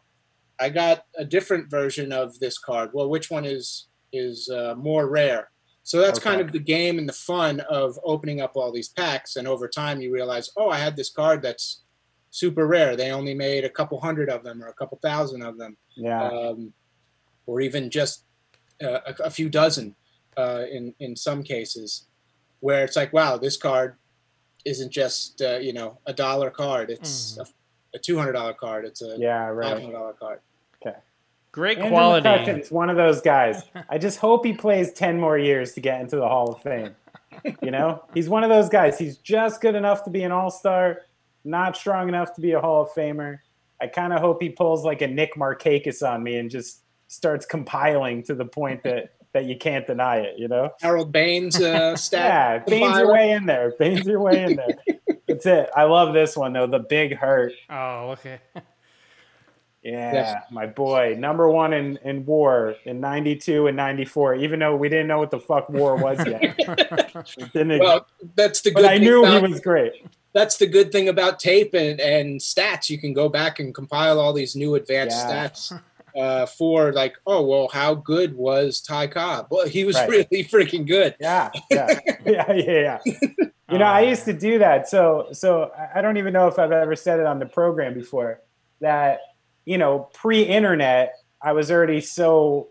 I got a different version of this card. Well, which one is is uh, more rare? So that's kind of the game and the fun of opening up all these packs. And over time, you realize, oh, I had this card that's super rare. They only made a couple hundred of them or a couple thousand of them, yeah. um, or even just uh, a, a few dozen uh, in in some cases, where it's like, wow, this card isn't just uh, you know a dollar card. It's a, a two hundred dollar card. It's a yeah, five right. hundred dollar card. Okay. Great Andrew quality. McCutchen's one of those guys. (laughs) I just hope he plays 10 more years to get into the Hall of Fame. You know, (laughs) he's one of those guys. He's just good enough to be an all star, not strong enough to be a Hall of Famer. I kind of hope he pulls like a Nick Markakis on me and just starts compiling to the point that, that you can't deny it, you know? Harold Baines uh, (laughs) stats. Yeah, stat. Bane's your way in there. Baines your way in there. (laughs) That's it. I love this one, though. The Big Hurt. Oh, okay. (laughs) Yeah, Yes. my boy. Number one in, in war in 92 and 94, even though we didn't know what the fuck war was yet. Didn't- Well, that's the good. but I thing knew he about- was great. that's the good thing about tape and, and stats. You can go back and compile all these new advanced Yeah. stats uh, for like, oh well, how good was Ty Cobb? Well, he was Right. really (laughs) freaking good. Yeah, yeah, (laughs) yeah, yeah, yeah. You know, I used to do that. So, so I- I don't even know if I've ever said it on the program before. That you know, pre-internet, I was already so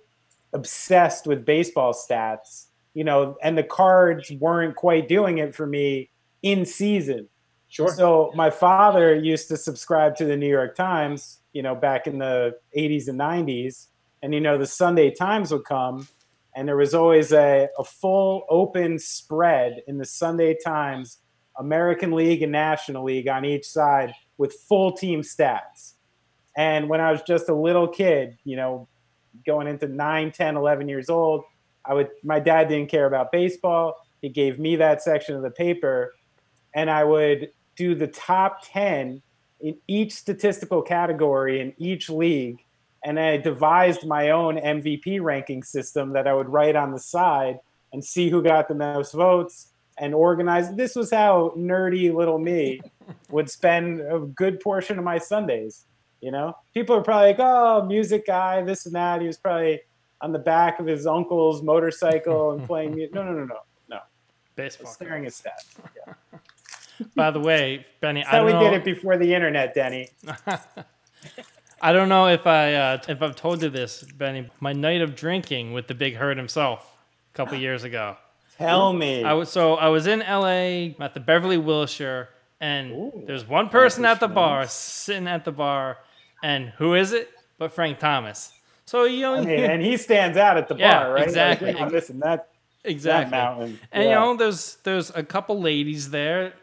obsessed with baseball stats. You know, and the cards weren't quite doing it for me in season. Sure. So my father used to subscribe to the New York Times, you know, back in the 80s and 90s. And, you know, the Sunday Times would come, and there was always a, a full open spread in the Sunday Times, American League and National League on each side with full team stats. And when I was just a little kid, you know, going into 9, 10, 11 years old, I would, my dad didn't care about baseball. He gave me that section of the paper, and I would do the top 10 in each statistical category in each league. And I devised my own MVP ranking system that I would write on the side and see who got the most votes and organize. This was how nerdy little me (laughs) would spend a good portion of my Sundays. You know, people are probably like, "Oh, music guy, this and that." He was probably on the back of his uncle's motorcycle and playing music. No, no, no, no, no. (laughs) Baseball. Staring at stats. Yeah. By the way, Benny, That's I we know. did it before the internet, Denny. (laughs) I don't know if I uh, if I've told you this, Benny. My night of drinking with the Big Hurt himself a couple years ago. Tell me. I was so I was in LA at the Beverly Wilshire, and Ooh, there's one person at the nice. bar sitting at the bar, and who is it? But Frank Thomas. So you know, I mean, (laughs) and he stands out at the Yeah, bar, right? exactly. Like, I'm missing that, exactly. that mountain. And Yeah. you know, there's there's a couple ladies there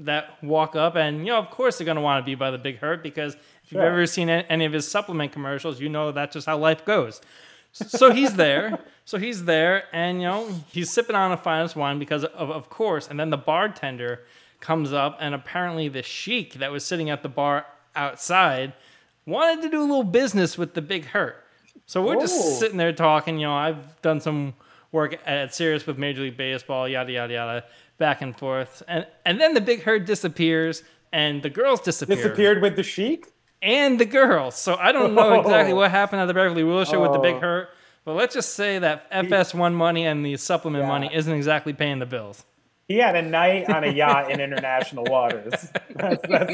that walk up, and you know, of course, they're gonna want to be by the Big Hurt because if you've Sure. ever seen any of his supplement commercials, you know that's just how life goes. So he's there. So he's there, and you know, he's sipping on a finest wine because of of course. And then the bartender comes up, and apparently the sheik that was sitting at the bar outside wanted to do a little business with the Big Hurt. So we're Oh. just sitting there talking. You know, I've done some work at Sirius with Major League Baseball, yada yada yada, back and forth, and and then the Big Hurt disappears, and the girls disappear, disappeared with the Sheik. and the girls. So I don't know exactly Oh. what happened at the Beverly Wilshire with the Big Oh. Hurt, but let's just say that FS1 money and the supplement Yeah. money isn't exactly paying the bills. He had a night on a yacht in (laughs) international waters, that's, that's,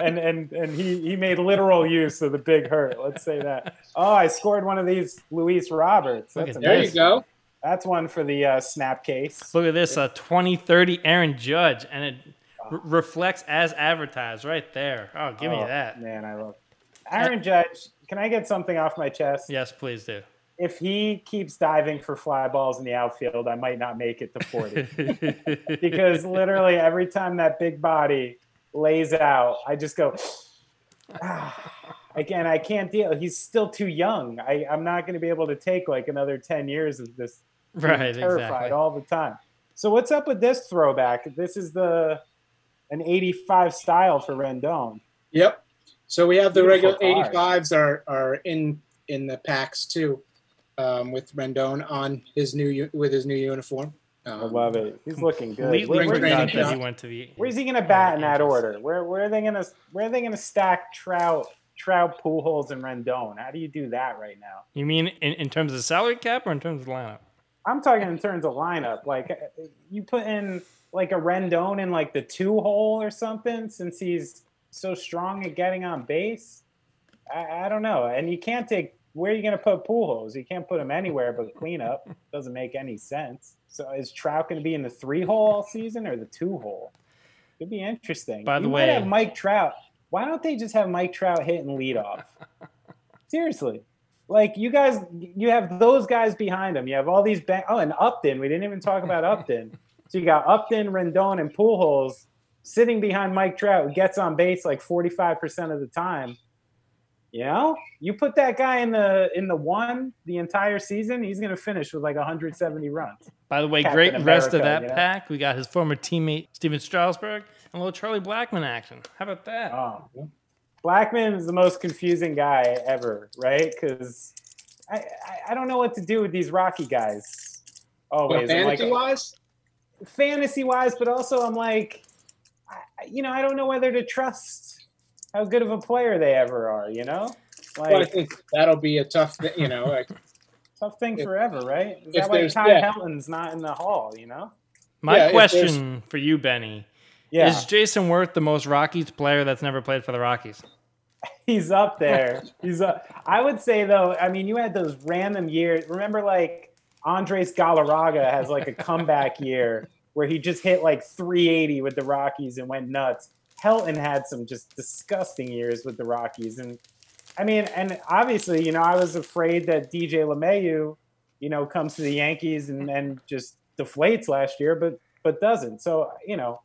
and and and he he made literal use of the Big Hurt. Let's say that. Oh, I scored one of these, Luis Roberts. That's There amazing. you go. That's one for the uh, snap case. Look at this, a 2030 Aaron Judge, and it r- reflects as advertised right there. Oh, give me Oh, that. Man, I love Aaron Judge. Can I get something off my chest? Yes, please do. If he keeps diving for fly balls in the outfield, I might not make it to 40. (laughs) because literally every time that big body lays out, I just go, ah. (sighs) again, I can't deal. He's still too young. I, I'm not going to be able to take like another 10 years of this right, terrified exactly. all the time. So what's up with this throwback? This is the an 85 style for Rendon. Yep. So we have the Beautiful regular cars. 85s are are in in the packs too, um, with Rendon on his new with his new uniform. I Um, love it. He's looking good. Completely Where- where's, Spring forgot training that he went to the. where's he going to bat in that order? Where where are they going to where are they going to stack Trout, Trout, Pujols, and Rendon? How do you do that right now? You mean in, in terms of salary cap or in terms of lineup? I'm talking in terms of lineup. Like uh, you put in like a Rendon in like the two hole or something, since he's so strong at getting on base. I, I don't know. And you can't take where are you going to put Pujols? You can't put him anywhere but cleanup. Doesn't make any sense. So is Trout going to be in the three hole all season or the two hole? Could be interesting. By the you way- have Mike Trout. Why don't they just have Mike Trout hit and lead off? Seriously. Like you guys, you have those guys behind him. You have all these. Ba- oh, and Upton. We didn't even talk about Upton. (laughs) So you got Upton, Rendon, and Pujols sitting behind Mike Trout, who gets on base like forty-five percent of the time. You know, you put that guy in the in the one the entire season, he's going to finish with like 170 runs. By the way, Captain great rest of that you know? pack. We got his former teammate Stephen Strasburg and a little Charlie Blackmon action. How about that? Oh, Blackmon is the most confusing guy ever, right? Because I, I I don't know what to do with these Rocky guys. but Always, I'm like, fantasy wise, fantasy wise, but also I'm like, I, you know, I don't know whether to trust how good of a player they ever are. You know, like well, I think that'll be a tough. thi- You know, like, tough thing if- forever, right? Is that why there's- Ty yeah. Helton's not in the hall? You know? My yeah, question for you, Benny, Yeah, is Jayson Werth the most Rockies player that's never played for the Rockies? (laughs) he's up there. He's up. I would say though, I mean, you had those random years. Remember, like Andres Galarraga has like a comeback (laughs) year where he just hit like 380 with the Rockies and went nuts. Helton had some just disgusting years with the Rockies, and I mean, and obviously, you know, I was afraid that DJ LeMahieu, you know, comes to the Yankees and and just deflates last year, but but doesn't. So you know,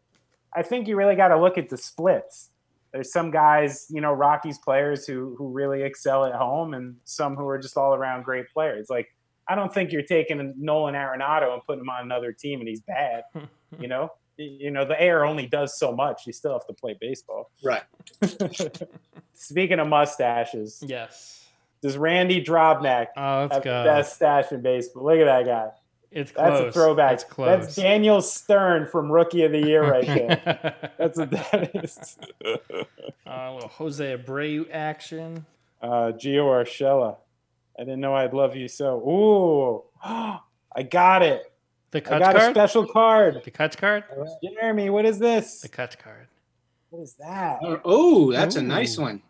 I think you really got to look at the splits there's some guys, you know, Rockies players who who really excel at home, and some who are just all around great players. Like I don't think you're taking Nolan Arenado and putting him on another team and he's bad. (laughs) you know, you know the air only does so much. You still have to play baseball. Right. (laughs) Speaking of mustaches, yes. does Randy Dobnak Oh, let's have the best stash in baseball? Look at that guy. It's That's a throwback. It's close. That's Daniel Stern from Rookie of the Year right (laughs) there. That's what that is. Uh, a little Jose Abreu action. Uh, Gio Urshela. I didn't know I'd love you so. Ooh, (gasps) I got it. The I cut got a special card. the cut card. Jeremy, what is this? The cut card. What is that? Oh, that's a nice one.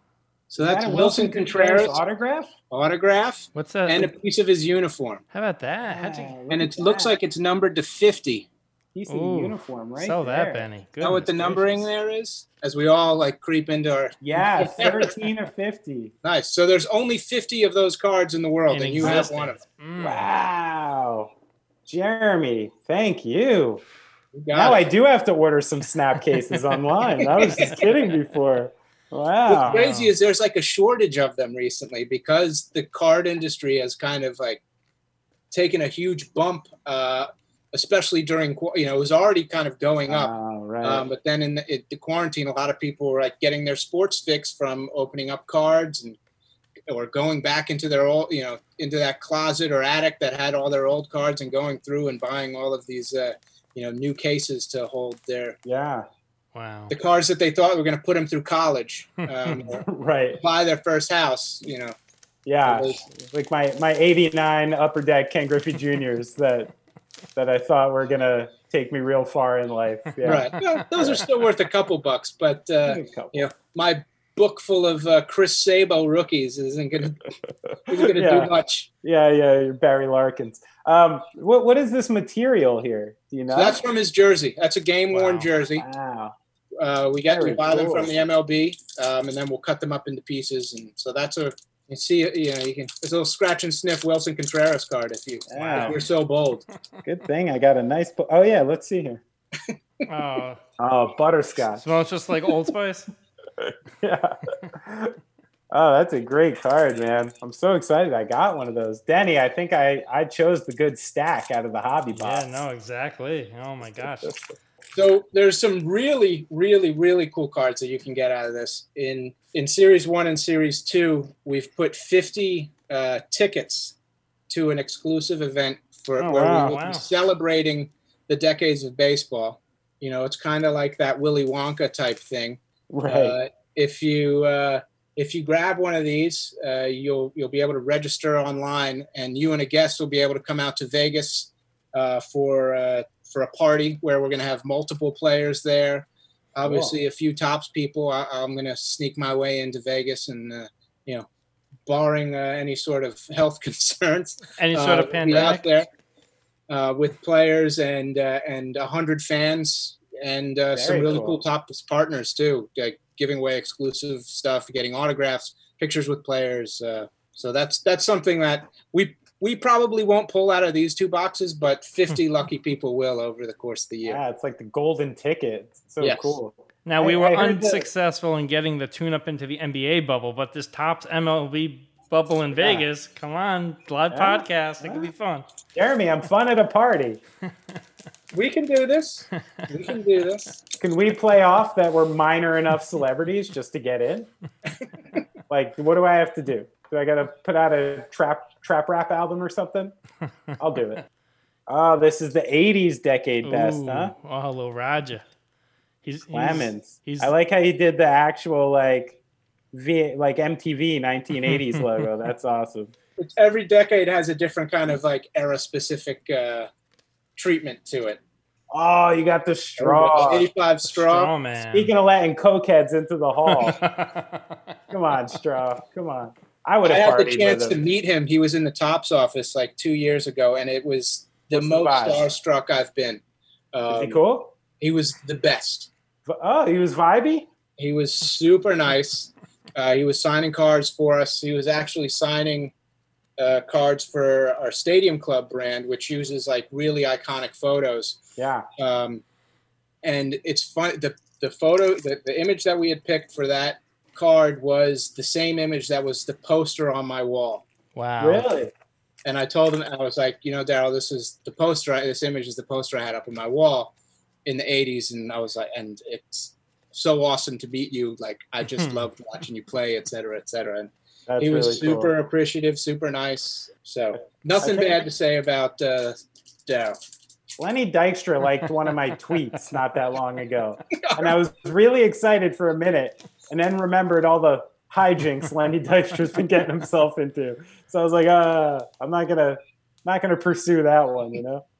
So that's that a Willson Contreras autograph? autograph What's that? and a piece of his uniform. How about that? How'd you And it looks that. like it's numbered to 50. Piece of Ooh, uniform right sell there. that, Benny? know what the Goodness numbering there is? As we all like creep into our Yeah, (laughs) 13 or 50. nice. So there's only 50 of those cards in the world, In and you have one of them. Mm. Wow. Jeremy, thank you. You Now it. I do have to order some snap cases (laughs) online. I was just kidding before. Wow. What's crazy is there's like a shortage of them recently because the card industry has kind of like taken a huge bump, uh, especially during you know it was already kind of going up. Oh, right. Um, but then in the, it, the quarantine, a lot of people were like getting their sports fix from opening up cards and or going back into their old, you know, into that closet or attic that had all their old cards and going through and buying all of these, uh, you know, new cases to hold their yeah. Wow. the cars that they thought were going to put them through college, (laughs) um, right. buy their first house. You know, Yeah. Those- Like my, my 89 upper deck Ken Griffey Juniors that that I thought were gonna take me real far in life. (laughs) Yeah. right? Well, those are still worth a couple bucks, but uh, couple. you know, my book full of uh, Chris Sabo rookies isn't going (laughs) to isn't going to Yeah. do much. Yeah, yeah, you're Barry Larkins. Um, what what is this material here? Do you know? So that's from his jersey. That's a game worn Wow. jersey. wow. Uh, we get we Very buy them from the MLB, um, and then we'll cut them up into pieces. And so that's a you see, you know, you can there's a little scratch and sniff Willson Contreras card if you Wow. if you're so bold. (laughs) Good thing I got a nice. bo- Oh yeah, let's see here. Oh, (laughs) Oh, butterscotch. smells just like Old Spice. (laughs) yeah. Oh, that's a great card, man. I'm so excited. I got one of those. Denny, I think I, I chose the good stack out of the hobby box. Yeah, no, exactly. Oh my gosh. So there's some really, really, really cool cards that you can get out of this. In in series one and series two, we've put 50 uh, tickets to an exclusive event for Oh, where wow. we will Wow. be celebrating the decades of baseball. You know, it's kind of like that Willy Wonka type thing. Right. Uh, if you uh, if you grab one of these, uh, you'll you'll be able to register online, and you and a guest will be able to come out to Vegas uh, for uh, for a party where we're going to have multiple players there. Obviously, a few Topps people. I, I'm going to sneak my way into Vegas, and uh, you know, barring uh, any sort of (laughs) health concerns, Any sort uh, of we'll be out there uh, with players and uh, and a hundred fans and uh, some really cool. cool top partners too, like giving away exclusive stuff, getting autographs, pictures with players. Uh, so that's that's something that we we probably won't pull out of these two boxes, but hmm. 50 lucky people will over the course of the year. Yeah, it's like the golden ticket. It's so Yes. cool. Now we I- were I heard that- unsuccessful in getting the tune up into the NBA bubble, but this Topps MLB bubble in Vegas. Come on, live Yeah. podcast. It could be fun. Jeremy, I'm fun at a party. (laughs) We can do this. We can do this. (laughs) Can we play off that we're minor enough celebrities just to get in? (laughs) like, what do I have to do? Do I got to put out a trap trap rap album or something? (laughs) I'll do it. Oh, this is the '80s decade best, Ooh, huh? Oh, hello, Raja. He's, he's Clemens. He's, I like how he did the actual like, v, like MTV 1980s (laughs) logo. That's awesome. It's, every decade has a different kind of like era specific uh, treatment to it. Oh, you got the straw. 85 straw. straw man. Speaking of letting cokeheads into the hall, (laughs) come on, straw. Come on. I would I have had the chance to meet him. He was in the Topps office like two years ago, and it was the What's most vibe? starstruck I've been. Is he Um, cool? He was the best. Oh, he was vibey. He was super nice. Uh, he was signing cards for us. He was actually signing uh, cards for our Stadium Club brand, which uses like really iconic photos. Yeah. Um, and it's fun. The the photo, the, the image that we had picked for that card was the same image that was the poster on my wall. wow. Really? And I told him, I was like, you know, Darryl, this is the poster. I, this image is the poster I had up on my wall in the '80s, and I was like, and it's so awesome to meet you. Like, I just (laughs) loved watching you play, et cetera, et cetera. And That's he was really super cool. appreciative, super nice. So nothing think- bad to say about uh, Darryl. Lenny Dykstra liked one of my tweets not that long ago, (laughs) and I was really excited for a minute, and then remembered all the hijinks Lenny (laughs) Dykstra's been getting himself into. So I was like, uh, I'm not gonna, not gonna pursue that one, you know. (laughs)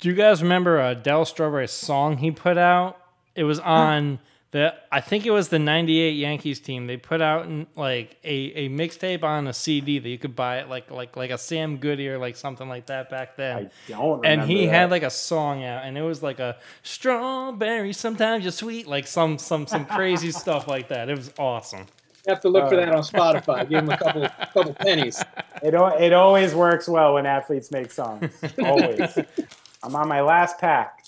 Do you guys remember uh, Dell Strawberry's song he put out? It was on the I think it was the '98 Yankees team. They put out in, like a, a mixtape on a CD that you could buy it like like like a Sam Goody or like something like that back then. I don't. and he that. had like a song out, and it was like a strawberry. Sometimes you're sweet, like some some some crazy (laughs) stuff like that. It was awesome. You have to look for Uh. that on Spotify. Give him a couple couple pennies. It al- it always works well when athletes make songs. (laughs) Always. I'm on my last pack.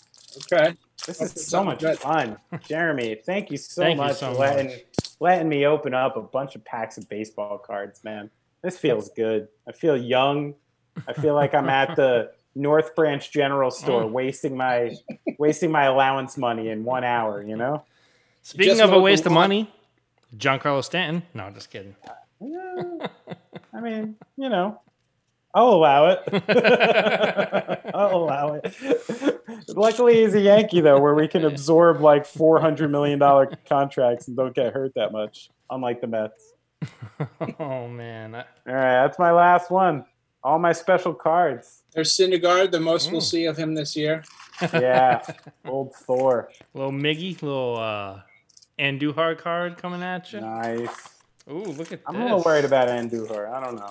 Okay. This is so much fun, Jeremy. Thank you so Thank you much so for letting much. letting me open up a bunch of packs of baseball cards, man. This feels good. I feel young. I feel like I'm at the (laughs) North Branch General Store, Mm. wasting my wasting my allowance money in one hour. You know. Speaking Just of a waste of money, Giancarlo Stanton. No, just kidding. (laughs) Yeah, I mean, you know, I'll allow it. (laughs) I'll allow it. Luckily, he's a Yankee, though, where we can absorb like four hundred million dollar contracts and don't get hurt that much, unlike the Mets. (laughs) oh man, All right, that's my last one. All my special cards. There's Syndergaard, the most we'll Mm. see of him this year. Yeah, (laughs) old Thor. little Miggy, little uh, Andujar card coming at you. Nice. Ooh, look at I'm this. a little worried about Andujar. I don't know.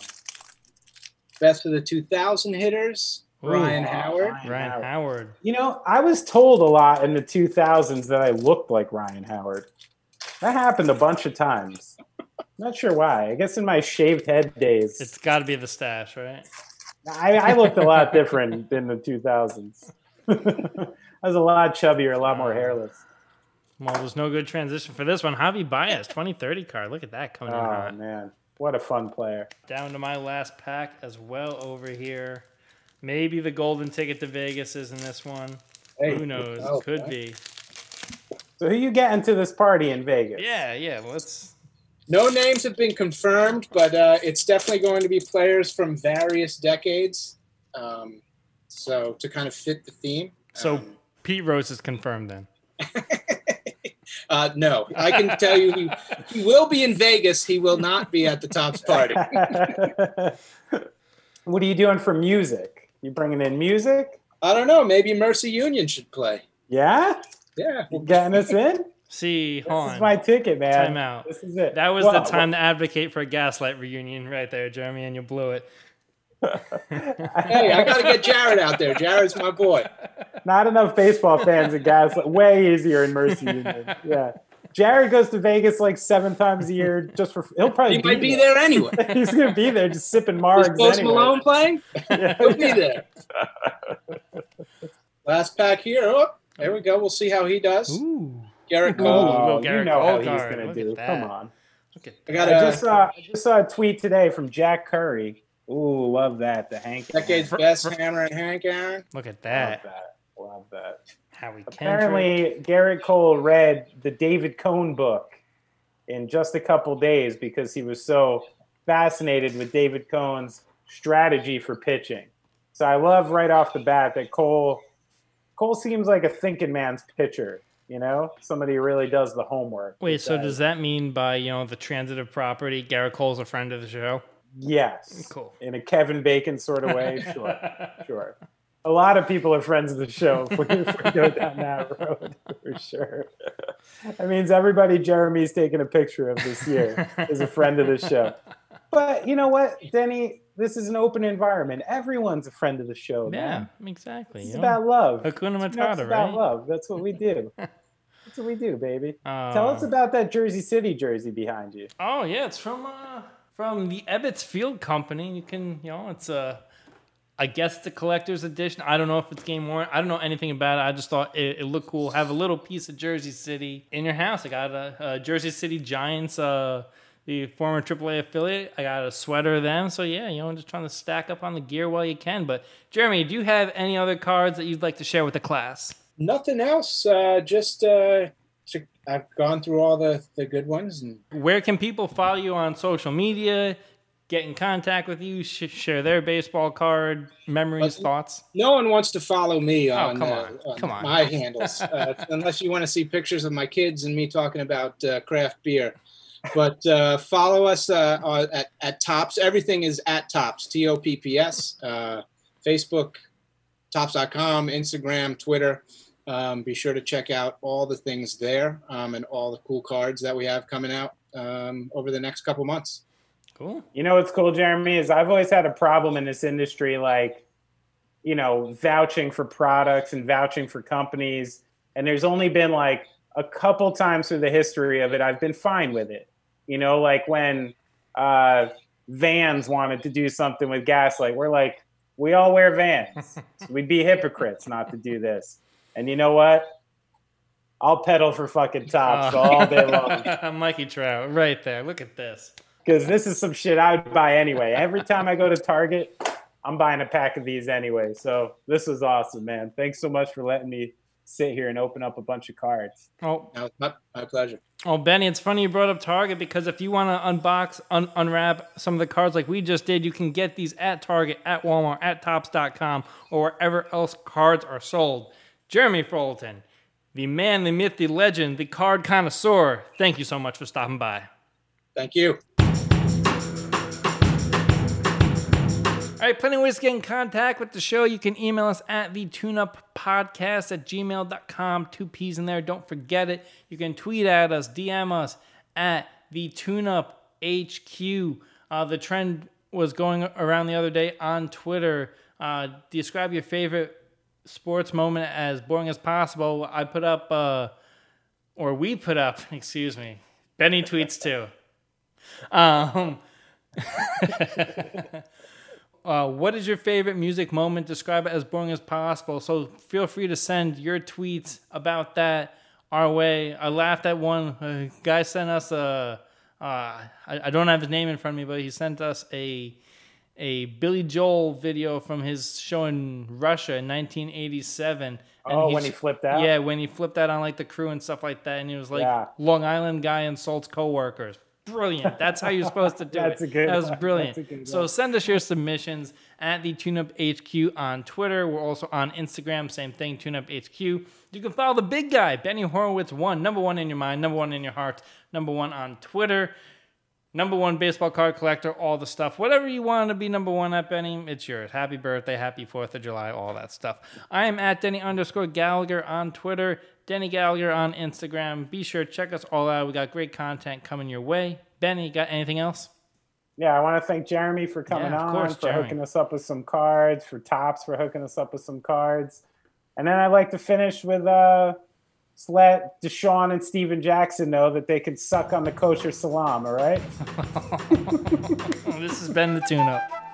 Best of the 2000 hitters, Ooh. Ryan Howard. Ryan Howard. You know, I was told a lot in the 2000s that I looked like Ryan Howard. That happened a bunch of times. Not sure why. I guess in my shaved head days, It's got to be the stash, right? I, I looked a lot (laughs) different in the 2000s. (laughs) I was a lot chubbier, a lot more hairless. Well, there's no good transition for this one. Javi Baez, 2030 card. Look at that coming in Oh hot. man, what a fun player! Down to my last pack as well over here. Maybe the golden ticket to Vegas is in this one. Hey, Who knows? oh, Could okay. be. So who you getting to this party in Vegas? Yeah, yeah. Let's. No names have been confirmed, but uh, it's definitely going to be players from various decades. Um, so to kind of fit the theme. So Um, Pete Rose is confirmed then. (laughs) uh, no, I can tell you he, he will be in Vegas. He will not be at the Topps party. (laughs) what are you doing for music? You bringing in music? I don't know. Maybe Mercy Union should play. Yeah, Yeah. you getting us in? See, This hold is my ticket, man. Time out. This is it. That was Well, the time to advocate for a gaslight reunion right there, Jeremy, and you blew it. (laughs) Hey, I got to get Jared out there. Jared's my boy. Not enough baseball fans in Gaslight. Way easier in Mercy Union. Yeah. Jared goes to Vegas like seven times a year just for. He'll probably He might be there anyway. (laughs) He's gonna be there just sipping Is margs Post anyway. Malone playing? (laughs) Yeah. He'll be there. Last pack here. Oh, there we go. We'll see how he does. Ooh. Gerrit Ooh. Cole. Oh, little you Gerrit know how Cole he's gonna Look do. at. Come on. Look at I that. got I a just saw. I just saw a tweet today from Jack Curry. Ooh, love that. The Hank. decade's For- best hammer and Hank Aaron. Look at that. Love that. that. Love that. Howie Kendrick. Apparently, Gerrit Cole read the David Cone book in just a couple days because he was so fascinated with David Cone's strategy for pitching. So I love right off the bat that Cole Cole seems like a thinking man's pitcher. You know, somebody who really does the homework. Wait, so does that mean by, you know, the transitive property, Gerrit Cole's a friend of the show? Yes, Cool. in a Kevin Bacon sort of way? (laughs) Sure, sure. A lot of people are friends of the show if we, if we go down that road for sure. That means everybody Jeremy's taking a picture of this year is a friend of the show. But you know what, Denny? This is an open environment. Everyone's a friend of the show, Yeah, man. exactly. It's you know? about love. Hakuna It's Matata, about right? love. That's what we do. (laughs) That's what we do, baby. Uh, Tell us about that Jersey City jersey behind you. Oh yeah, it's from uh from the Ebbets Field Company. You can you know it's a I guess the collector's edition. I don't know if it's game worn. I don't know anything about it. I just thought it, it looked cool. Have a little piece of Jersey City in your house. I got a, a Jersey City Giants uh the former AAA affiliate. I got a sweater of them. So yeah, you know, I'm just trying to stack up on the gear while you can. But Jeremy, do you have any other cards that you'd like to share with the class? Nothing else. Uh, just uh, I've gone through all the the good ones. And where can people follow you on social media? Get in contact with you, sh- share their baseball card memories, thoughts. No one wants to follow me oh, on, oh, come on. Uh, on come on. my handles, uh, (laughs) unless you want to see pictures of my kids and me talking about uh, craft beer. But uh, follow us uh, at, at Topps. Everything is at Topps, T O P P S. Uh, Facebook, Topps.com, Instagram, Twitter. Um, be sure to check out all the things there um, and all the cool cards that we have coming out um, over the next couple months. Cool. You know what's cool, Jeremy, is I've always had a problem in this industry, like, you know, vouching for products and vouching for companies. And there's only been like a couple times through the history of it, I've been fine with it. You know, like when uh, Vans wanted to do something with Gaslight, we're like, we all wear Vans. so (laughs) we'd be hypocrites not to do this. And you know what? I'll pedal for fucking Topps oh. all day uh, long. (laughs) Mikey Trout, right there. Look at this. Because this is some shit I would buy anyway. Every time I go to Target, I'm buying a pack of these anyway. So this was awesome, man. Thanks so much for letting me sit here and open up a bunch of cards. Oh, my, my pleasure. Oh, Benny, it's funny you brought up Target because if you want to unbox, un- unwrap some of the cards like we just did, you can get these at Target, at Walmart, at Topps.com, or wherever else cards are sold. Jeremy Fulton, the man, the myth, the legend, the card connoisseur. Thank you so much for stopping by. Thank you. All right, plenty of ways to get in contact with the show. You can email us at the tuneuppodcast at gmail.com. Two P's in there. Don't forget it. You can tweet at us, DM us at the tuneup HQ. Uh, the trend was going around the other day on Twitter. Uh, describe your favorite sports moment as boring as possible. I put up, uh, or we put up, (laughs) excuse me. Benny tweets too. Um, (laughs) uh, what is your favorite music moment? Describe it as boring as possible. So feel free to send your tweets about that our way. I laughed at one. A guy sent us a. Uh, I, I don't have his name in front of me, but he sent us a a Billy Joel video from his show in Russia in 1987. And oh, when he flipped out? Yeah, when he flipped out on like the crew and stuff like that. And he was like, yeah. Long Island guy insults coworkers. Brilliant. That's how you're supposed to do (laughs) That's it. A good that was brilliant. So send us your submissions at the TuneUp HQ on Twitter. We're also on Instagram. Same thing, TuneUp HQ. You can follow the big guy, Benny Horowitz, one, number one in your mind, number one in your heart, number one on Twitter number one baseball card collector, all the stuff. Whatever you want to be number one at, Benny, it's yours. Happy birthday, happy 4th of July, all that stuff. I am at Denny underscore Gallagher on Twitter, Denny Gallagher on Instagram. Be sure to check us all out. We got great content coming your way. Benny, got anything else? Yeah, I want to thank Jeremy for coming yeah, on, course, for Jeremy. hooking us up with some cards, for Topps for hooking us up with some cards. And then I'd like to finish with uh, let DeSean and Stephen Jackson know that they can suck on the kosher salam, all right? (laughs) this has been the tune up.